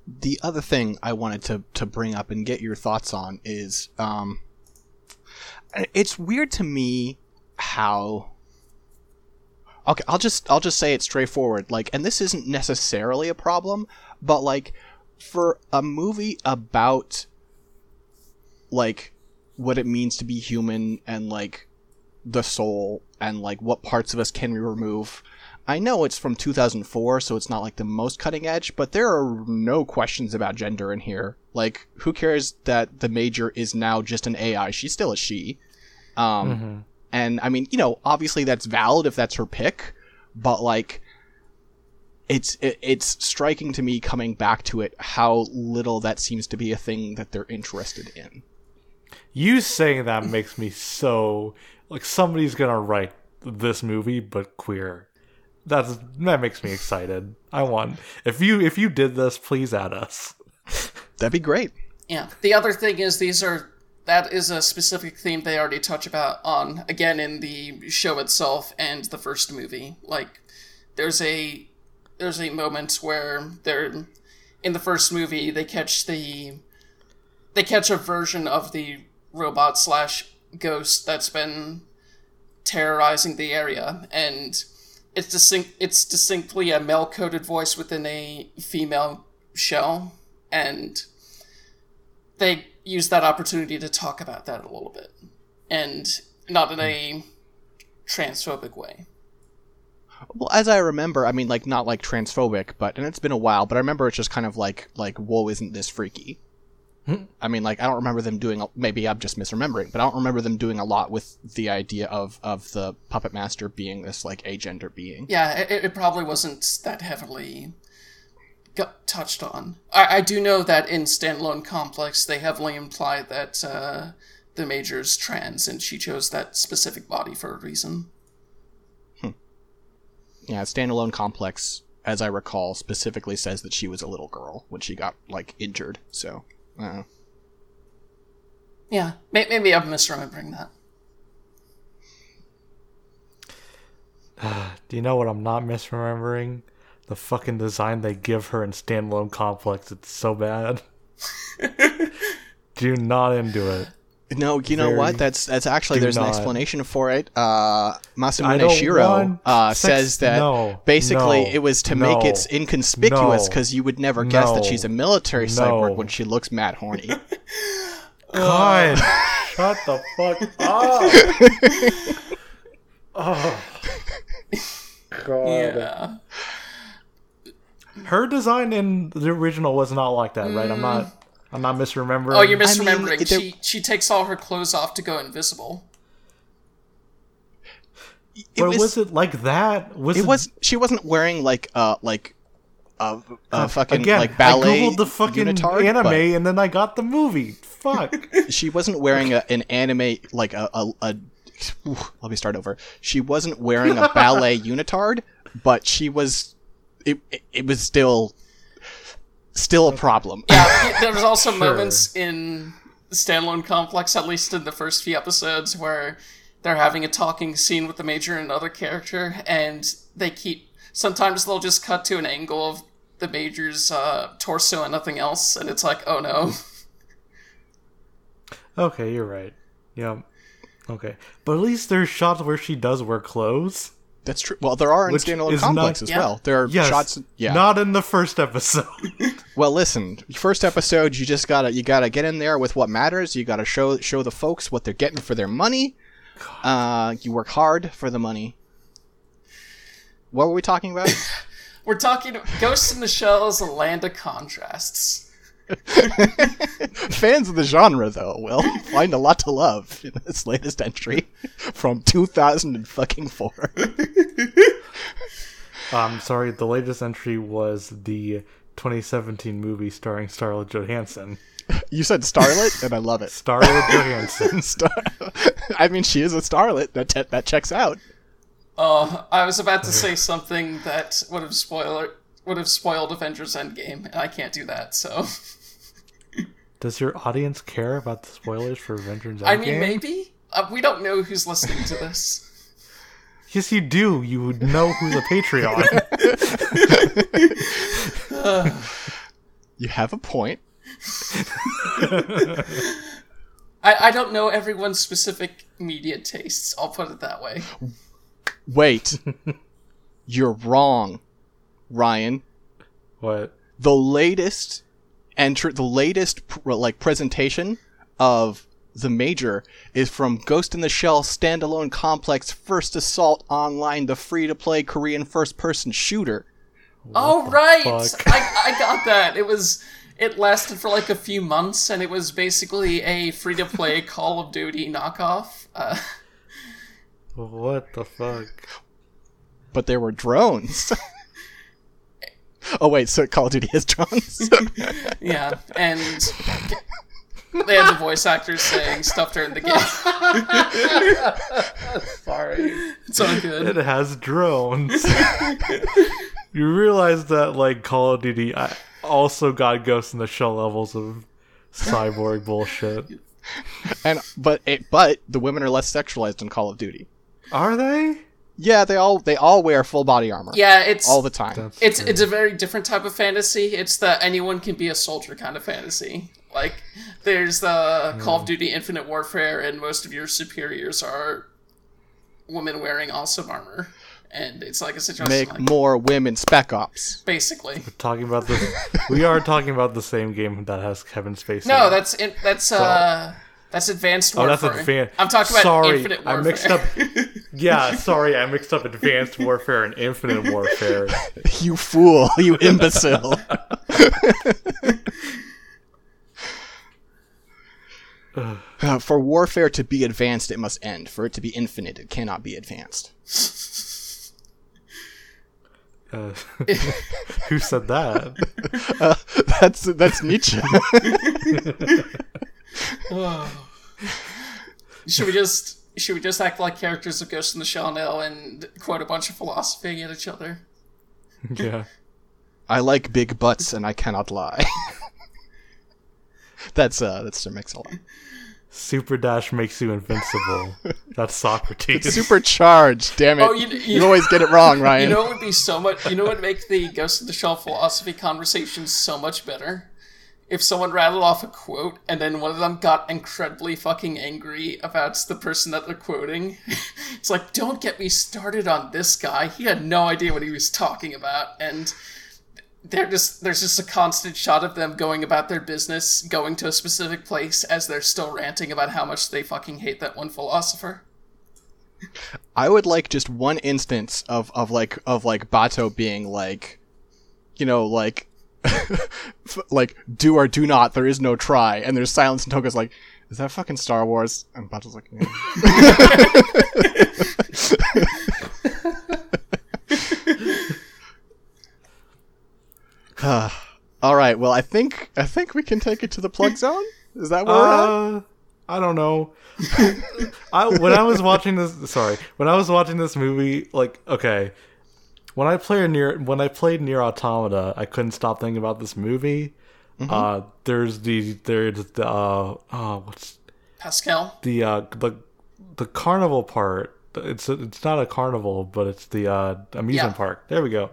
the other thing I wanted to to bring up and get your thoughts on is um it's weird to me how Okay, I'll just I'll just say it straightforward. Like and this isn't necessarily a problem, but like for a movie about like what it means to be human and like the soul and like what parts of us can we remove. I know it's from 2004, so it's not like the most cutting edge, but there are no questions about gender in here. Like, who cares that the major is now just an AI? She's still a she. Um, and I mean, you know, obviously that's valid if that's her pick, but like, it's it, it's striking to me coming back to it how little that seems to be a thing that they're interested in.
You saying that makes me so like somebody's gonna write this movie but queer. That's that makes me excited. I want if you if you did this, please add us.
That'd be great.
Yeah. The other thing is these are that is a specific theme they already touch about on again in the show itself and the first movie. Like there's a there's a moment where they're in the first movie they catch the they catch a version of the robot slash ghost that's been terrorizing the area and it's distinct it's distinctly a male coded voice within a female shell and they use that opportunity to talk about that a little bit and not in a transphobic way
Well, as I remember, I mean, like not like transphobic, but and it's been a while, but I remember it's just kind of like like whoa, isn't this freaky? I mean, like I don't remember them doing. Maybe I'm just misremembering, but I don't remember them doing a lot with the idea of of the puppet master being this like agender being.
yeah it, it probably wasn't that heavily got touched on I, I do know that in standalone complex they heavily imply that uh, the major's trans and she chose that specific body for a reason
Yeah, standalone complex, as I recall, specifically says that she was a little girl when she got like injured. So, uh,
yeah maybe i'm misremembering that
Do you know what I'm not misremembering? The fucking design they give her in standalone complex. It's so bad. Do not into it.
No, you know
Very
what? That's that's actually
do
there's an explanation for it. Uh, Masamune Shiro uh,
sex-
says that
no,
basically
no,
it was to make
no,
it inconspicuous
no,
because you would never guess that she's a military cyborg when she looks mad horny.
God, shut the fuck up. oh. God.
yeah
Her design in the original was not like that, right? I'm not. I'm not misremembering.
oh you're
I mean,
misremembering
there-
she she takes all her clothes off to go invisible
it
But
was,
was, it like that? Was
it was she wasn't wearing like uh like a, a fucking
again
like ballet
I googled the fucking
unitard,
anime
but-
and then I got the movie. fuck?
she wasn't wearing a, an anime like a, a, a ooh, let me start over. She wasn't wearing a ballet unitard, but she was it, it, it was still still a problem.
Yeah, there was also
Sure.
moments in the standalone complex, at least in the first few episodes, where they're having a talking scene with the major and another character, and they keep. Sometimes they'll just cut to an angle of the major's uh, torso and nothing else, and it's like, oh no.
Okay, you're right. Yeah. Okay, but at least there's shots where she does wear clothes.
That's true. Well, there are in
Which
standalone complex
not-
as
Yeah.
well. There are
Yes,
shots. Yeah.
Not in the first episode.
Well, listen. First episode, you just gotta you gotta get in there with what matters. You gotta show show the folks what they're getting for their money. Uh, you work hard for the money. What were we talking about?
We're talking Ghost in the Shell is a land of contrasts.
Fans of the genre, though, will find a lot to love in this latest entry from 2004.
um, sorry, the latest entry was the 2017 movie starring Starlet Johansson.
You said starlet, and I love it.
Starlet Johansson.
Star- I mean, she is a starlet. That te- that checks out.
Oh, I was about to say something that would have spoiled would have spoiled Avengers Endgame, and I can't do that. So,
Does your audience care about the spoilers for Avengers Endgame?
I mean, maybe uh, we don't know who's listening to this.
Yes, you do. You would know who's a Patreon.
You have a point.
I, I don't know everyone's specific media tastes. I'll put it that way.
Wait, you're wrong, Ryan.
what?
the latest enter the latest pr- like presentation of the major is from Ghost in the Shell standalone complex First Assault Online, the free to play Korean first person shooter.
oh right,
fuck?
I I got that. It was it lasted for like a few months, and it was basically a free to play Call of Duty knockoff. Uh,
What the fuck?
But there were drones. oh wait, so Call of Duty has drones.
yeah, and they had the voice actors saying stuff during the game.
Sorry.
It's all good.
It has drones. you realize that like Call of Duty I also got Ghost in the Shell levels of cyborg bullshit.
and but it, but the women are less sexualized in Call of Duty.
Are they?
Yeah, they all they all wear full body armor
Yeah, it's
all the time.
That's
it's
true.
it's a very different type of fantasy. It's the anyone can be a soldier kind of fantasy. Like there's the Call of Duty Infinite Warfare, and most of your superiors are women wearing awesome armor, and it's like a situation
Make
like
more women spec ops.
basically.
talking about this. we are talking about the same game that has Kevin Spacey.
No,
in it.
that's in, that's uh that's advanced warfare.
Oh, that's advanced.
I'm talking about
sorry,
Infinite Warfare.
I mixed up. Yeah, sorry, I mixed up Advanced Warfare and Infinite Warfare.
You fool, you imbecile. Uh, for warfare to be advanced, it must end. For it to be infinite, it cannot be advanced.
Uh, who said that?
That's that's Nietzsche.
Should we just should we just act like characters of Ghost in the Shell now and quote a bunch of philosophy at each other?
Yeah.
I like big butts, and I cannot lie. that's uh, that's Sir Mix-a-Lot.
Super Dash makes you invincible. That's Socrates.
It's Supercharged. Damn it!
Oh, you-
you,
you-
always get it wrong, Ryan.
You know what would be so much? You know what would make the Ghost in the Shell philosophy conversation so much better? If someone rattled off a quote and then one of them got incredibly fucking angry about the person that they're quoting. it's like, don't get me started on this guy. He had no idea what he was talking about, and they're just there's just a constant shot of them going about their business, going to a specific place as they're still ranting about how much they fucking hate that one philosopher.
I would like just one instance of, of like of like Batou being like, you know, like, like do or do not. There is no try, and there's silence. And Togusa's like, "Is that fucking Star Wars?" And Batou's like, "Yeah." "All right. Well, I think I think we can take it to the plug zone. Is that where we're at?
Uh, I don't know. I when I was watching this, sorry, when I was watching this movie, like, okay, when I played Nier when I played Nier Automata, I couldn't stop thinking about this movie. Uh, there's the there's the uh, oh, what's
Pascal.
the uh the the carnival part. It's it's not a carnival, but it's the uh amusement
Yeah.
park. There we go.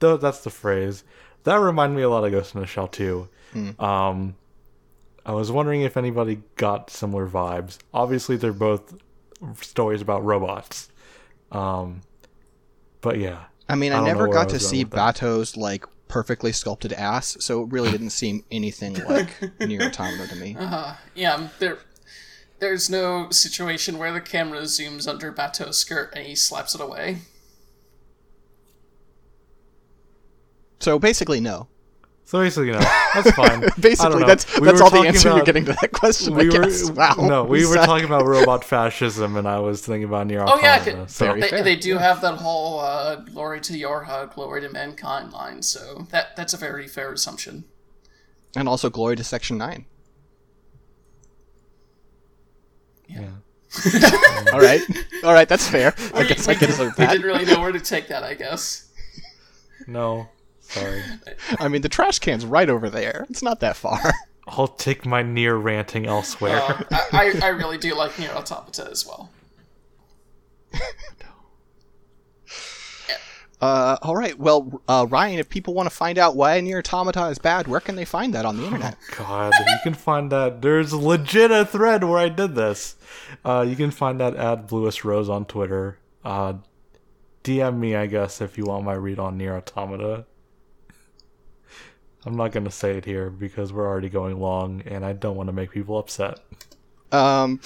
Th- that's the phrase. That reminded me a lot of Ghost in the Shell too. Um, I was wondering if anybody got similar vibes. Obviously, they're both stories about robots. Um, but yeah,
I mean,
I
I, never
where I
got to see
with.
Batou's like perfectly sculpted ass, so it really didn't seem anything like Nier Automata to me.
Yeah, um, there. There's no situation where the camera zooms under Batou's skirt and he slaps it away.
So basically, no.
So basically, you know, that's fine.
Basically, that's
We
that's all the
talking
answer you're getting to that question.
we
I
were
guess. Wow.
no, we were talking about robot fascism, and I was thinking about Nier
Oh, yeah,
so
They,
fair.
they do have that whole uh, "glory to Yorha, glory to mankind" line, so that that's a very fair assumption.
and also glory to Section Nine.
yeah.
All right, all right, that's fair. I guess I can assert
We didn't really know where to take that, I guess.
No, sorry.
I mean, the trash can's right over there. It's not that far.
I'll take my Nier ranting elsewhere.
Um, I, I, I really do like Nier Automata as well.
Uh, all right. Well, uh, Ryan, if people want to find out why Nier Automata is bad, where can they find that on the internet?
God, you can find that. There's legit a thread where I did this. Uh, you can find that at Bluest Rose on Twitter. Uh, DM me, I guess, if you want my read on Nier Automata. I'm not gonna say it here because we're already going long, and I don't want to make people upset.
Um,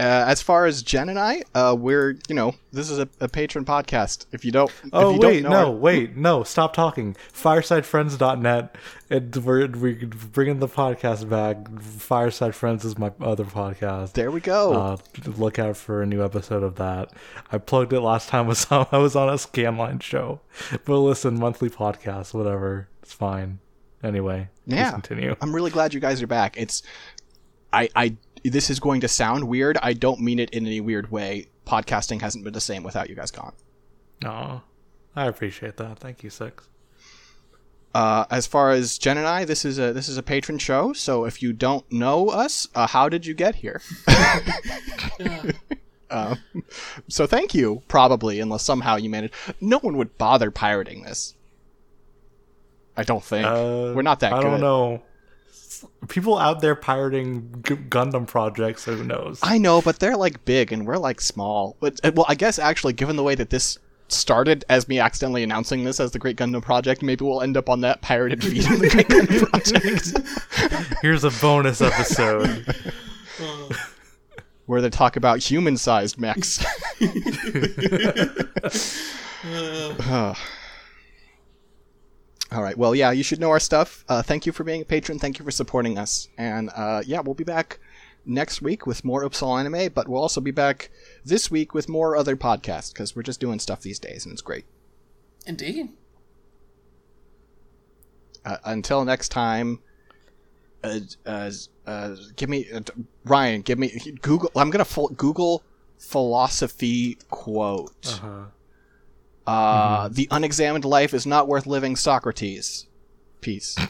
uh, as far as Jen and I, uh, we're you know this is a, a patron podcast. If you don't,
Oh
if you
wait,
don't know
no, wait, no, stop talking. Firesidefriends.net. And we're we're bringing the podcast back. Fireside Friends is my other podcast.
there we go.
Uh, look out for a new episode of that. I plugged it last time I was on, I was on a Scanline show. But listen, monthly podcast, whatever. It's fine. Anyway, please
Yeah.
continue.
I'm really glad you guys are back. It's, I, I, this is going to sound weird. I don't mean it in any weird way. Podcasting hasn't been the same without you guys gone.
Aw, I appreciate that. Thank you, Six.
Uh, as far as Jen and I, this is a this is a patron show. So if you don't know us, uh, how did you get here? um, so thank you, probably, unless somehow you managed. No one would bother pirating this. I don't think
Uh,
we're not that
I
good.
don't know. People out there pirating G- Gundam projects, who knows?
I know, but they're like big and we're like small. But uh, well, I guess actually, given the way that this started as me accidentally announcing this as the Great Gundam Project, maybe we'll end up on that pirated feed of the Great Gundam Project,
Here's a bonus episode.
where they talk about human-sized mechs. Ugh. All right. Well, yeah, you should know our stuff. Uh, thank you for being a patron. Thank you for supporting us. And uh, yeah, we'll be back next week with more Upsala anime, but we'll also be back this week with more other podcasts because we're just doing stuff these days and it's great.
Indeed.
Uh, until next time, uh, uh, uh, give me uh, Ryan. Give me Google. I'm gonna fo- Google philosophy quote.
Uh-huh.
Uh, mm-hmm. The unexamined life is not worth living, Socrates. Peace.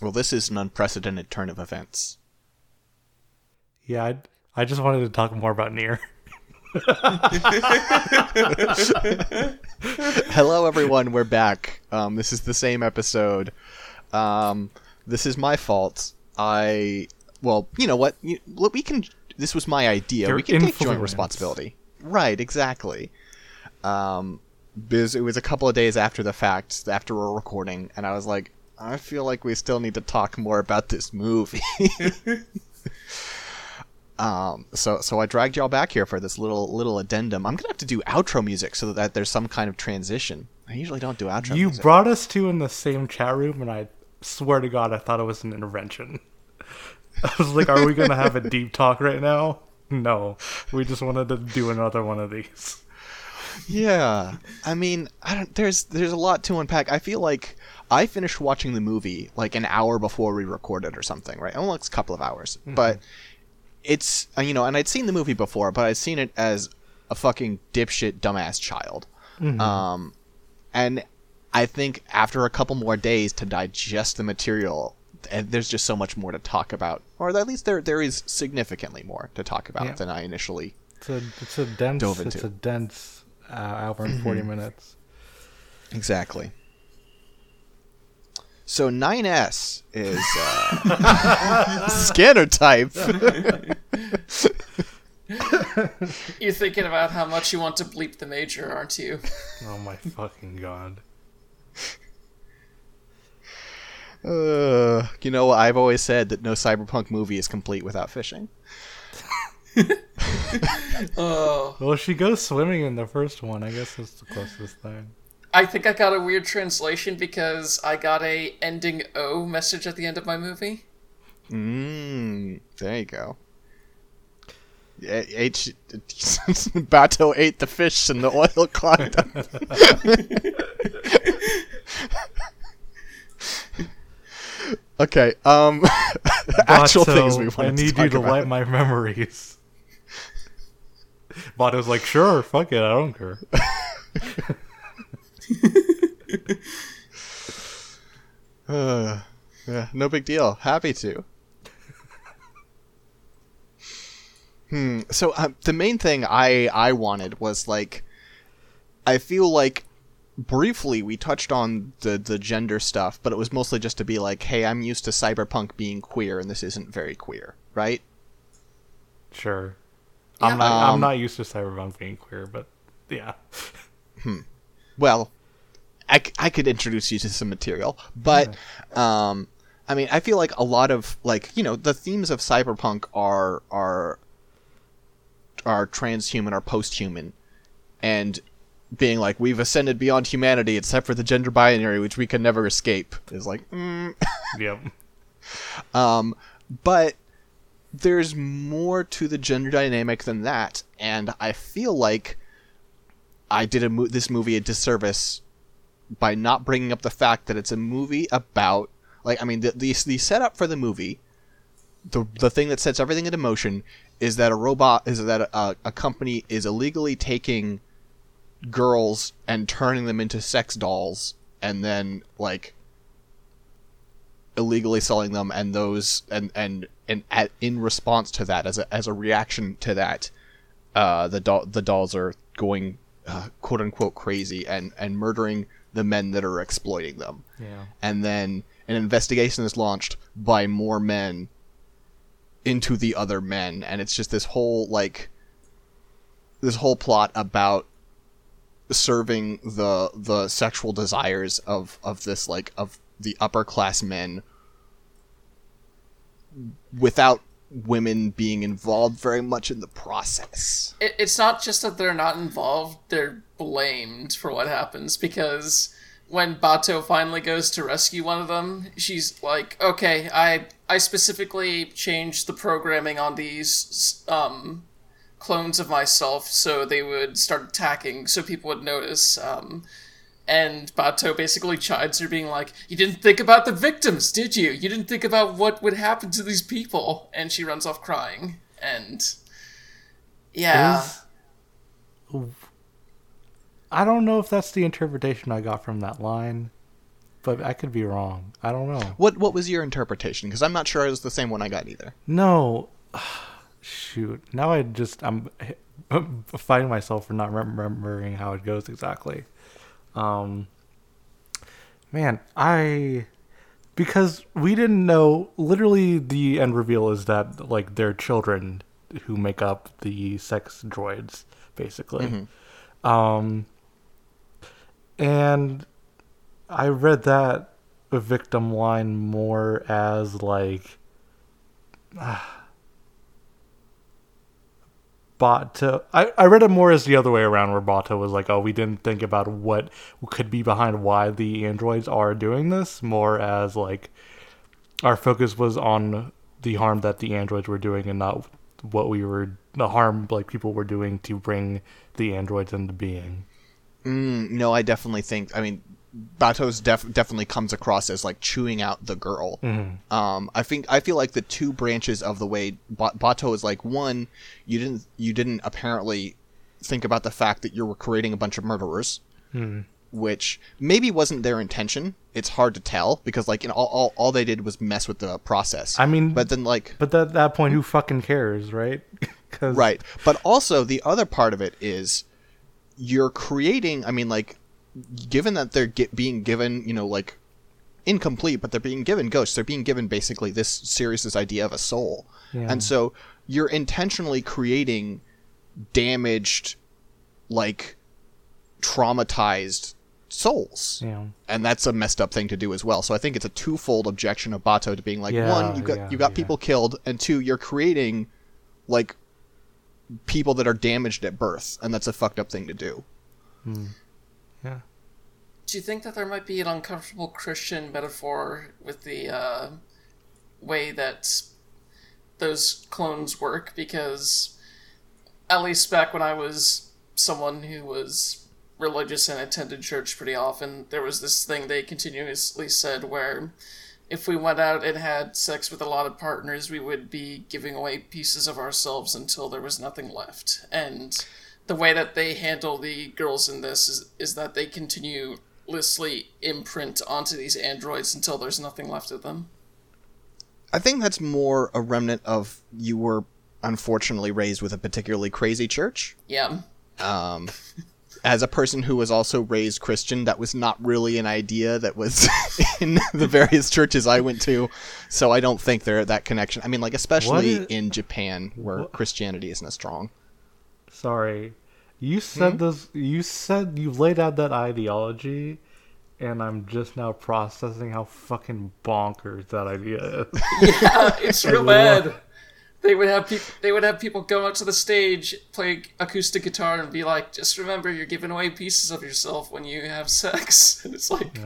Well, this is an unprecedented turn of events.
Yeah, I, I just wanted to talk more about Nier.
Hello, everyone. We're back. Um, this is the same episode. Um, this is my fault. I well, you know what? You, look, we can. This was my idea.
Your
we can take joint responsibility. Right. Exactly. Um, because it was a couple of days after the fact, after we're recording, and I was like, I feel like we still need to talk more about this movie. Um, so so I dragged y'all back here for this little little addendum. I'm gonna have to do outro music so that there's some kind of transition. I usually don't do outro
You
music.
brought us two in the same chat room, and I swear to God, I thought it was an intervention. I was like, are we gonna have a deep talk right now? No, we just wanted to do another one of these.
Yeah, I mean, I don't. There's there's a lot to unpack. I feel like I finished watching the movie like an hour before we recorded or something, right? Only like a couple of hours, but it's uh, you know, and I'd seen the movie before, but I'd seen it as a fucking dipshit dumbass child. Um, and I think after a couple more days to digest the material, and there's just so much more to talk about, or at least there there is significantly more to talk about
Yeah.
than I initially
It's a it's a dense
Dove
it's a dense uh, hour and 40 minutes.
Exactly. So 9S is uh, scanner type.
You're thinking about how much you want to bleep the major, aren't you?
Oh my fucking god!
Uh, you know, I've always said that no cyberpunk movie is complete without fishing.
Oh,
Well, she goes swimming in the first one. I guess that's the closest thing.
I think I got a weird translation because I got a ending O message at the end of my movie.
Mmm, there you go. H Batou ate the fish and the oil clogged up. okay, um actual things we want
I
to
need
talk
you to
about.
wipe my memories. Batou's like, sure, fuck it, I don't care.
Uh, yeah, no big deal. Happy to. Hmm. So um, the main thing I I wanted was like, I feel like briefly we touched on the the gender stuff, but it was mostly just to be like, hey, I'm used to cyberpunk being queer, and this isn't very queer, right?
Sure. I'm not.
Um,
I'm not used to cyberpunk being queer, but yeah. hmm.
well, I, I could introduce you to some material, but um, I mean, I feel like a lot of like you know the themes of cyberpunk are are are transhuman or posthuman, and being like we've ascended beyond humanity except for the gender binary, which we can never escape, is like, mm.
Yep.
um, but there's more to the gender dynamic than that, and I feel like I did a mo- this movie a disservice by not bringing up the fact that it's a movie about like I mean the the, the setup for the movie the the thing that sets everything into motion is that a robot is that a, a company is illegally taking girls and turning them into sex dolls and then like illegally selling them and those and and and at, in response to that as a as a reaction to that uh the doll the dolls are going uh, quote unquote crazy and and murdering the men that are exploiting them.
Yeah.
and then an investigation is launched by more men into the other men. And it's just this whole like this whole plot about serving the the sexual desires of of this like of the upper class men without women being involved very much in the process.
It, it's not just that they're not involved; they're blamed for what happens because when Batou finally goes to rescue one of them, she's like, "Okay, I I specifically changed the programming on these um, clones of myself so they would start attacking, so people would notice." Um, and Batou basically chides her, being like, "You didn't think about the victims, did you? You didn't think about what would happen to these people." And she runs off crying. And yeah,
I don't know if that's the interpretation I got from that line, but I could be wrong. I don't know.
what what was your interpretation because i'm not sure it was the same one i got either
No, shoot. Now I just I'm fighting myself for not remembering how it goes exactly. Um, man, I because we didn't know. Literally, the end reveal is that like they're children who make up the sex droids, basically. Um, and I read that victim line more as like Batou. I, I read it more as the other way around, where Batou was like, "Oh, we didn't think about what could be behind why the androids are doing this." More as like, our focus was on the harm that the androids were doing and not what we were the harm like people were doing to bring the androids into being.
Mm, no, I definitely think. I mean, Batou's def- definitely comes across as like chewing out the girl. Um, I think I feel like the two branches of the way ba- Batou is like one, you didn't you didn't apparently think about the fact that you were creating a bunch of murderers, which maybe wasn't their intention. It's hard to tell because like know, all, all all they did was mess with the process.
I mean,
but then like
But at that point, who fucking cares, right?
Right. But also the other part of it is you're creating I mean like given that they're get, being given, you know, like incomplete, but they're being given ghosts. They're being given basically this Sirius's idea of a soul.
Yeah.
And so you're intentionally creating damaged like traumatized souls.
Yeah.
And that's a messed up thing to do as well. So I think it's a twofold objection of Batou to being like
Yeah,
one, you got
yeah,
you got people killed, and two, you're creating like people that are damaged at birth, and that's a fucked up thing to do.
Yeah.
Do you think that there might be an uncomfortable Christian metaphor with the uh, way that those clones work? Because at least back when I was someone who was religious and attended church pretty often, there was this thing they continuously said where if we went out and had sex with a lot of partners, we would be giving away pieces of ourselves until there was nothing left. And the way that they handle the girls in this is, is that they continuously imprint onto these androids until there's nothing left of them.
I think that's more a remnant of you were unfortunately raised with a particularly crazy church.
Yeah.
Um, as a person who was also raised Christian, that was not really an idea that was in the various churches I went to. So I don't think there that connection. I mean, like especially
is-
in Japan where
What-
Christianity isn't as strong.
Sorry. You said hmm? this. You said you laid out that ideology, and I'm just now processing how fucking bonkers that idea is.
Yeah, it's real bad. They would have people. They would have people go out to the stage, play acoustic guitar, and be like, "Just remember, you're giving away pieces of yourself when you have sex." And it's like,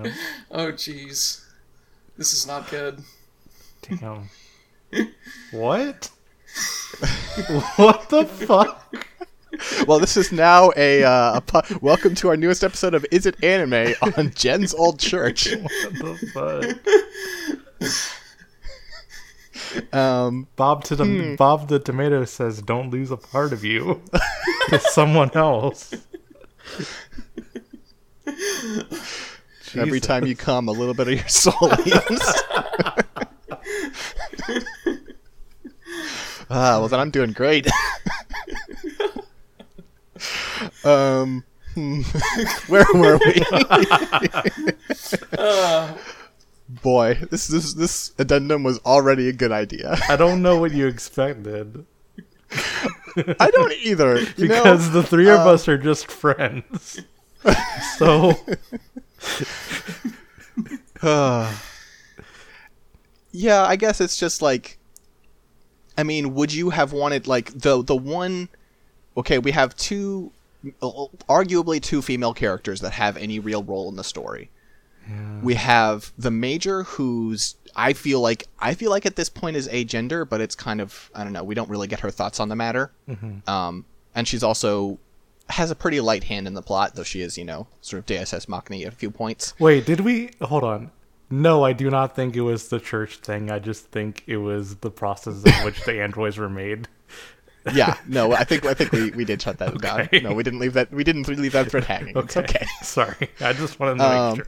oh, jeez, this is not good.
Damn. what? what the fuck?
Well, this is now a, uh, a pu- welcome to our newest episode of Is It Anime on Jen's Old Church.
What the fuck?
Um,
Bob to the
Hmm.
Bob the tomato says, "Don't lose a part of you to someone else."
every time you come, a little bit of your soul leaves. ah, well then I'm doing great. um, hmm, where were we? Boy, this this this addendum was already a good idea.
I don't know what you expected
I don't either. You know?
because the three of
uh,
us are just friends. so
Yeah, I guess it's just like I mean, would you have wanted like the the one Okay, we have two arguably two female characters that have any real role in the story. We have the major who's I feel like I feel like at this point is agender, but it's kind of I don't know, we don't really get her thoughts on the matter. Um and she's also has a pretty light hand in the plot, though she is, you know, sort of Deus Ex Machina at a few points.
wait, did we hold on? No, I do not think it was the church thing. I just think it was the process in which the androids were made.
yeah, no, I think I think we, we did shut that down. No, we didn't leave that we didn't leave that thread hanging. It's okay.
Sorry, I just wanted to make
Um,
sure.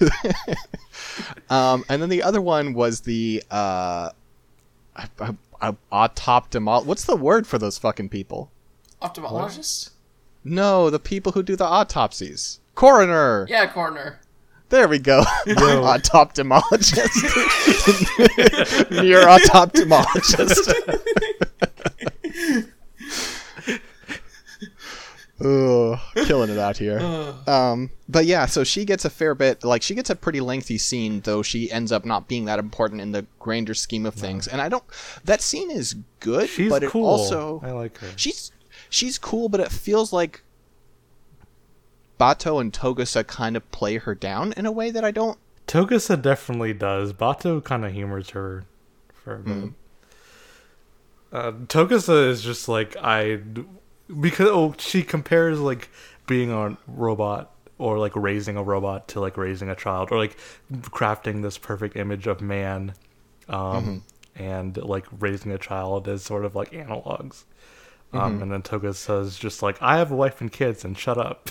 Um, and then the other one was the uh, autoptomol. What's the word for those fucking people?
Ophthalmologist?
No, the people who do the autopsies. Coroner.
Yeah, coroner.
There we go.
Yo.
autoptomologist. Near autoptomologist. Ugh, killing it out here. Um, but yeah, so she gets a fair bit. Like she gets a pretty lengthy scene, though she ends up not being that important in the grander scheme of things. And I don't. That scene is good,
She's
but it
cool.
also
I like her.
she's she's cool, but it feels like Batou and Togusa kind of play her down in a way that I don't.
Togusa definitely does. Batou kind of humors her for a bit.
Hmm.
Uh, Togusa is just like I because oh she compares like being a robot or like raising a robot to like raising a child or like crafting this perfect image of man um and like raising a child as sort of like analogs. Um, and then Togusa is just like, I have a wife and kids, and shut up.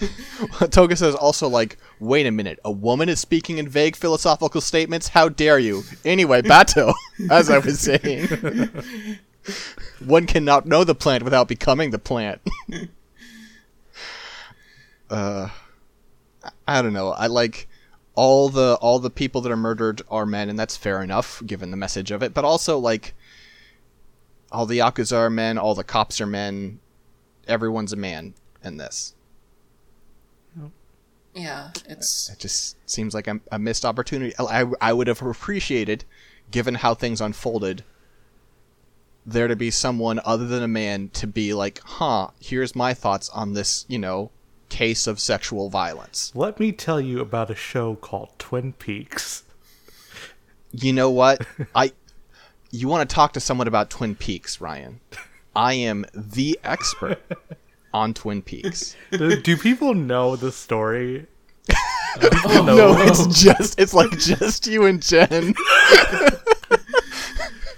Toga says also like, wait a minute, a woman is speaking in vague philosophical statements? How dare you? Anyway, Batou, as I was saying. One cannot know the plant without becoming the plant. uh I don't know. I like all the all the people that are murdered are men, and that's fair enough given the message of it. But also like all the yakuza are men, all the cops are men. Everyone's a man in this.
Yeah, it's
It just seems like a, a missed opportunity. I, I would have appreciated, given how things unfolded, there to be someone other than a man to be like, huh, here's my thoughts on this, you know, case of sexual violence.
Let me tell you about a show called Twin Peaks.
You know what? I. You want to talk to someone about Twin Peaks, Ryan? I am the expert on Twin Peaks.
do, do people know the story? Do people
No, it's just it's like just you and Jen.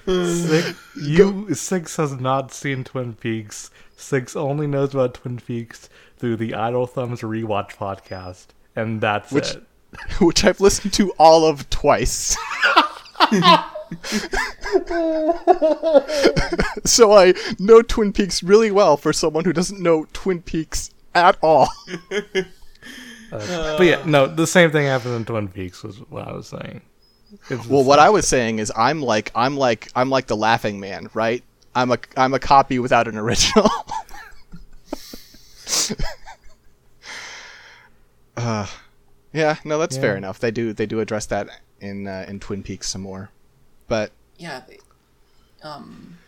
Six, you Six has not seen Twin Peaks. Six only knows about Twin Peaks through the Idle Thumbs rewatch podcast, and that's
Which-
it.
which I've listened to all of twice. so I know Twin Peaks really well for someone who doesn't know Twin Peaks at all.
Uh, but yeah, no, the same thing happened in Twin Peaks was what I was saying. It's
Well,
the
what I was saying is I'm like I'm like I'm like the laughing man, right? I'm a I'm a copy without an original. uh, yeah, no, that's fair enough. They do they do address that in uh, in Twin Peaks some more. But
yeah. The, um,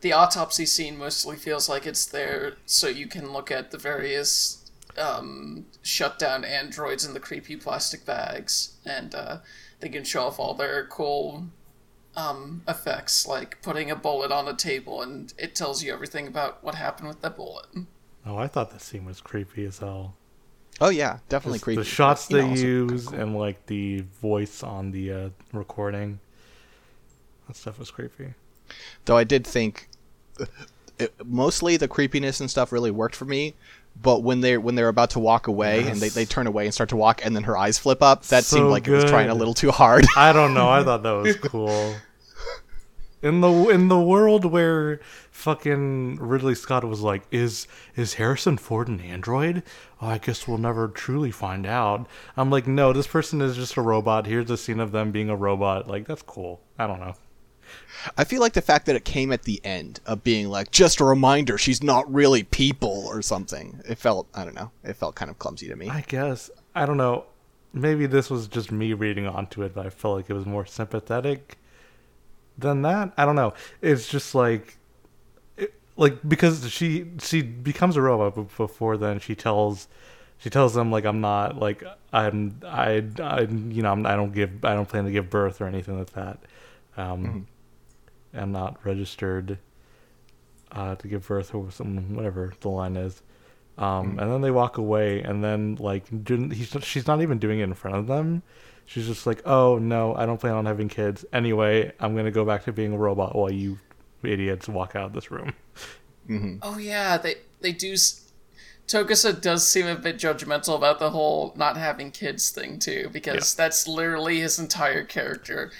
the autopsy scene mostly feels like it's there so you can look at the various um, shut down androids in the creepy plastic bags, and uh, they can show off all their cool um, effects, like putting a bullet on a table, and it tells you everything about what happened with that bullet.
Oh, I thought the scene was creepy as hell.
oh yeah, definitely creepy.
The shots
but, you
they
know,
use
cool.
and like the voice on the uh, recording. That stuff was creepy.
Though I did think it, mostly the creepiness and stuff really worked for me. But when they when they're about to walk away and they, they turn away and start to walk and then her eyes flip up, that
So
seemed like it was trying a little too hard.
I don't know. I thought that was cool. In the in the world where fucking Ridley Scott was like, "Is is Harrison Ford an android?" Oh, I guess we'll never truly find out. I'm like, no, this person is just a robot. Here's a scene of them being a robot. Like that's cool. I don't know.
I feel like the fact that it came at the end of being like just a reminder she's not really people or something. It felt I don't know. It felt kind of clumsy to me.
I guess I don't know. Maybe this was just me reading onto it, but I felt like it was more sympathetic than that. I don't know. It's just like, it, like because she she becomes a robot, but before then she tells she tells them like I'm not like I'm I I you know I'm, I don't give I don't plan to give birth or anything like that. Um, I'm not registered uh, to give birth or some whatever the line is. Um, and then they walk away, and then like didn't- she's not even doing it in front of them. She's just like, "Oh no, I don't plan on having kids. Anyway, I'm gonna go back to being a robot while you idiots walk out of this room."
Oh yeah, they they do. s- Togusa does seem a bit judgmental about the whole not having kids thing too, because that's literally his entire character.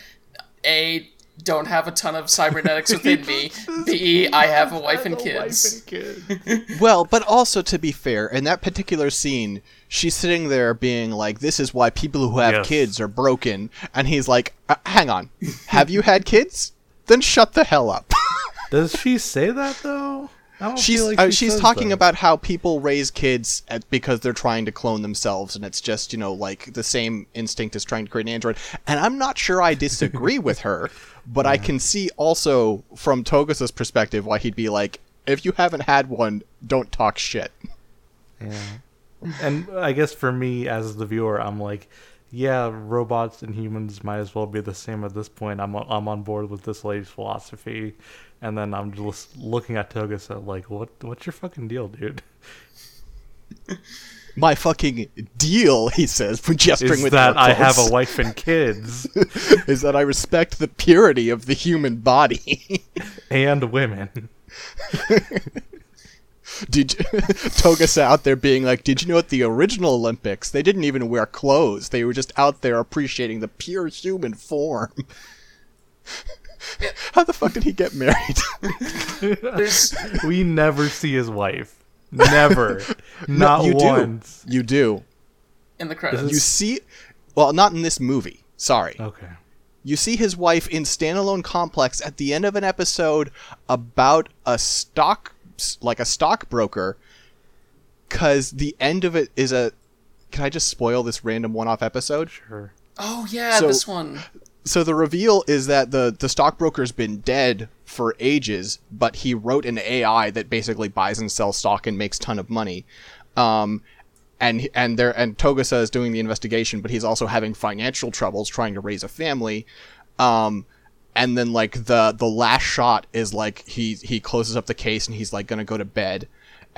A don't have a ton of cybernetics within me. B I have a wife and kids.
Well, but also to be fair, in that particular scene, she's sitting there being like, "This is why people who have
Yes.
kids are broken," and he's like, uh, "Hang on, have you had kids? Then shut the hell up."
Does she say that though? I don't
she's
feel like
uh,
she
she's
says
talking
that.
about how people raise kids at, because they're trying to clone themselves, and it's just you know like the same instinct as trying to create an android. And I'm not sure I disagree with her, but I can see also from Togusa's perspective why he'd be like, "If you haven't had one, don't talk shit."
Yeah. And I guess for me as the viewer, I'm like, yeah, robots and humans might as well be the same at this point. I'm on, I'm on board with this lady's philosophy And then I'm just looking at Togusa like, what? What's your fucking deal, dude?
My fucking deal, he says, for gesturing
Is
with
that I have a wife and kids
is that I respect the purity of the human body.
and women.
Did you, Togus out there being like, did you know at the original Olympics they didn't even wear clothes? They were just out there appreciating the pure human form. How the fuck did he get married?
We never see his wife. Never. Not
you
once.
do. You do.
in the credits.
You see, well, not in this movie. Sorry.
Okay.
You see his wife in Standalone Complex at the end of an episode about a stock, like a stockbroker, because the end of it is a. Can I just spoil this random one-off episode?
Sure.
oh yeah,
So-
this one.
So the reveal is that the the stockbroker's been dead for ages, but he wrote an AI that basically buys and sells stock and makes ton of money. Um, and and there and Togusa is doing the investigation, but he's also having financial troubles trying to raise a family. Um, and then like the the last shot is like he he closes up the case and he's like gonna go to bed.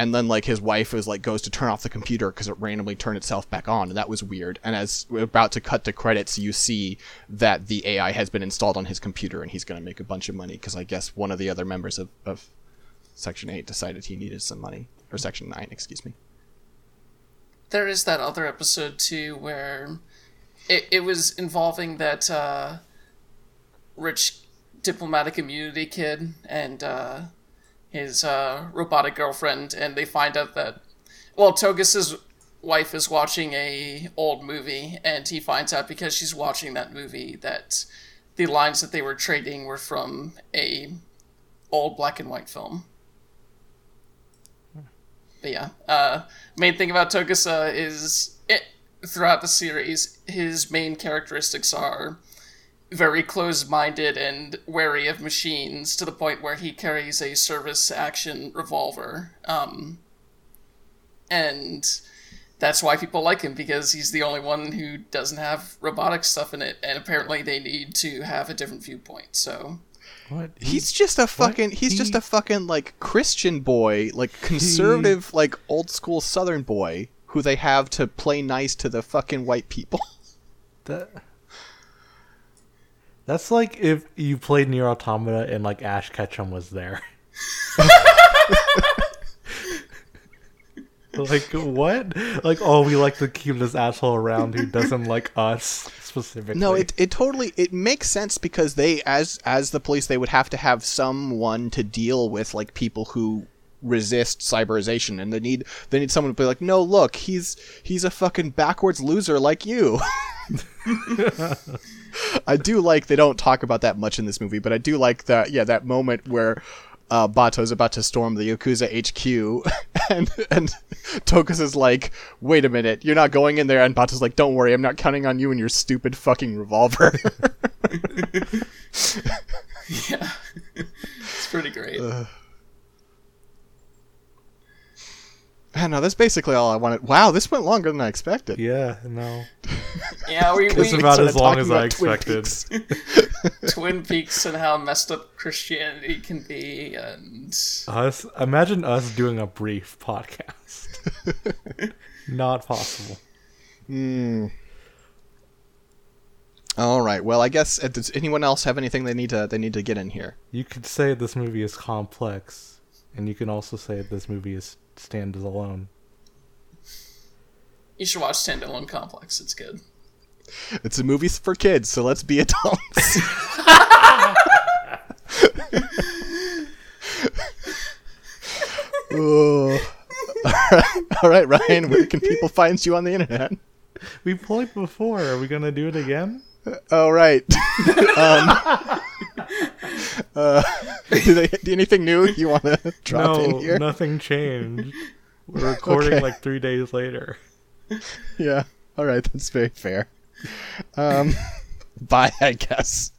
And then like his wife is like goes to turn off the computer because it randomly turned itself back on, and that was weird. And as we're about to cut to credits, you see that the AI has been installed on his computer, and he's gonna make a bunch of money because I guess one of the other members of, of Section Eight decided he needed some money, or Section Nine, excuse me.
There is that other episode too where it, it was involving that uh, rich diplomatic immunity kid and uh, his uh, robotic girlfriend, and they find out that well, Togusa's wife is watching a old movie, and he finds out because she's watching that movie that the lines that they were trading were from a old black and white film. But yeah, uh, main thing about Togusa is it throughout the series, his main characteristics are very closed-minded and wary of machines to the point where he carries a service action revolver. Um, and that's why people like him because he's the only one who doesn't have robotic stuff in it, and apparently they need to have a different viewpoint. So
What?
He's just a fucking. He's just a fucking like Christian boy, like conservative, like old school Southern boy who they have to play nice to the fucking white people.
That, that's like if you played Nier Automata and like Ash Ketchum was there. like what? Like oh, we like to keep this asshole around who doesn't like us specifically.
No, it it totally it makes sense because they as as the police they would have to have someone to deal with like people who resist cyberization and they need they need someone to be like no look he's he's a fucking backwards loser like you I do like they don't talk about that much in this movie but I do like that yeah that moment where uh, Batou's about to storm the Yakuza HQ, and and Togusa is like, "Wait a minute, you're not going in there." And Batou's like, "Don't worry, I'm not counting on you and your stupid fucking revolver."
yeah, it's pretty great.
I know that's basically all I wanted. Wow, this went longer than I expected.
yeah, no.
yeah, we,
It's
we
about as long as I
about Twin
expected.
Peaks.
Twin Peaks and how messed up Christianity can be, and
Us imagine us doing a brief podcast. Not possible. Hmm.
All right. Well, I guess uh, does anyone else have anything they need to they need to get in here?
You could say this movie is complex, and you can also say this movie is stands alone.
you should watch Standalone Complex. It's good.
It's a movie for kids, so let's be adults. Oh. All right, Ryan. Where can people find you on the internet?
We played before. Are we gonna do it again?
All right. um, uh, do they, do anything new you want to drop in
no,
here?
nothing changed. We're recording
Okay.
like three days later.
Yeah. All right. That's very fair. Um, bye, I guess.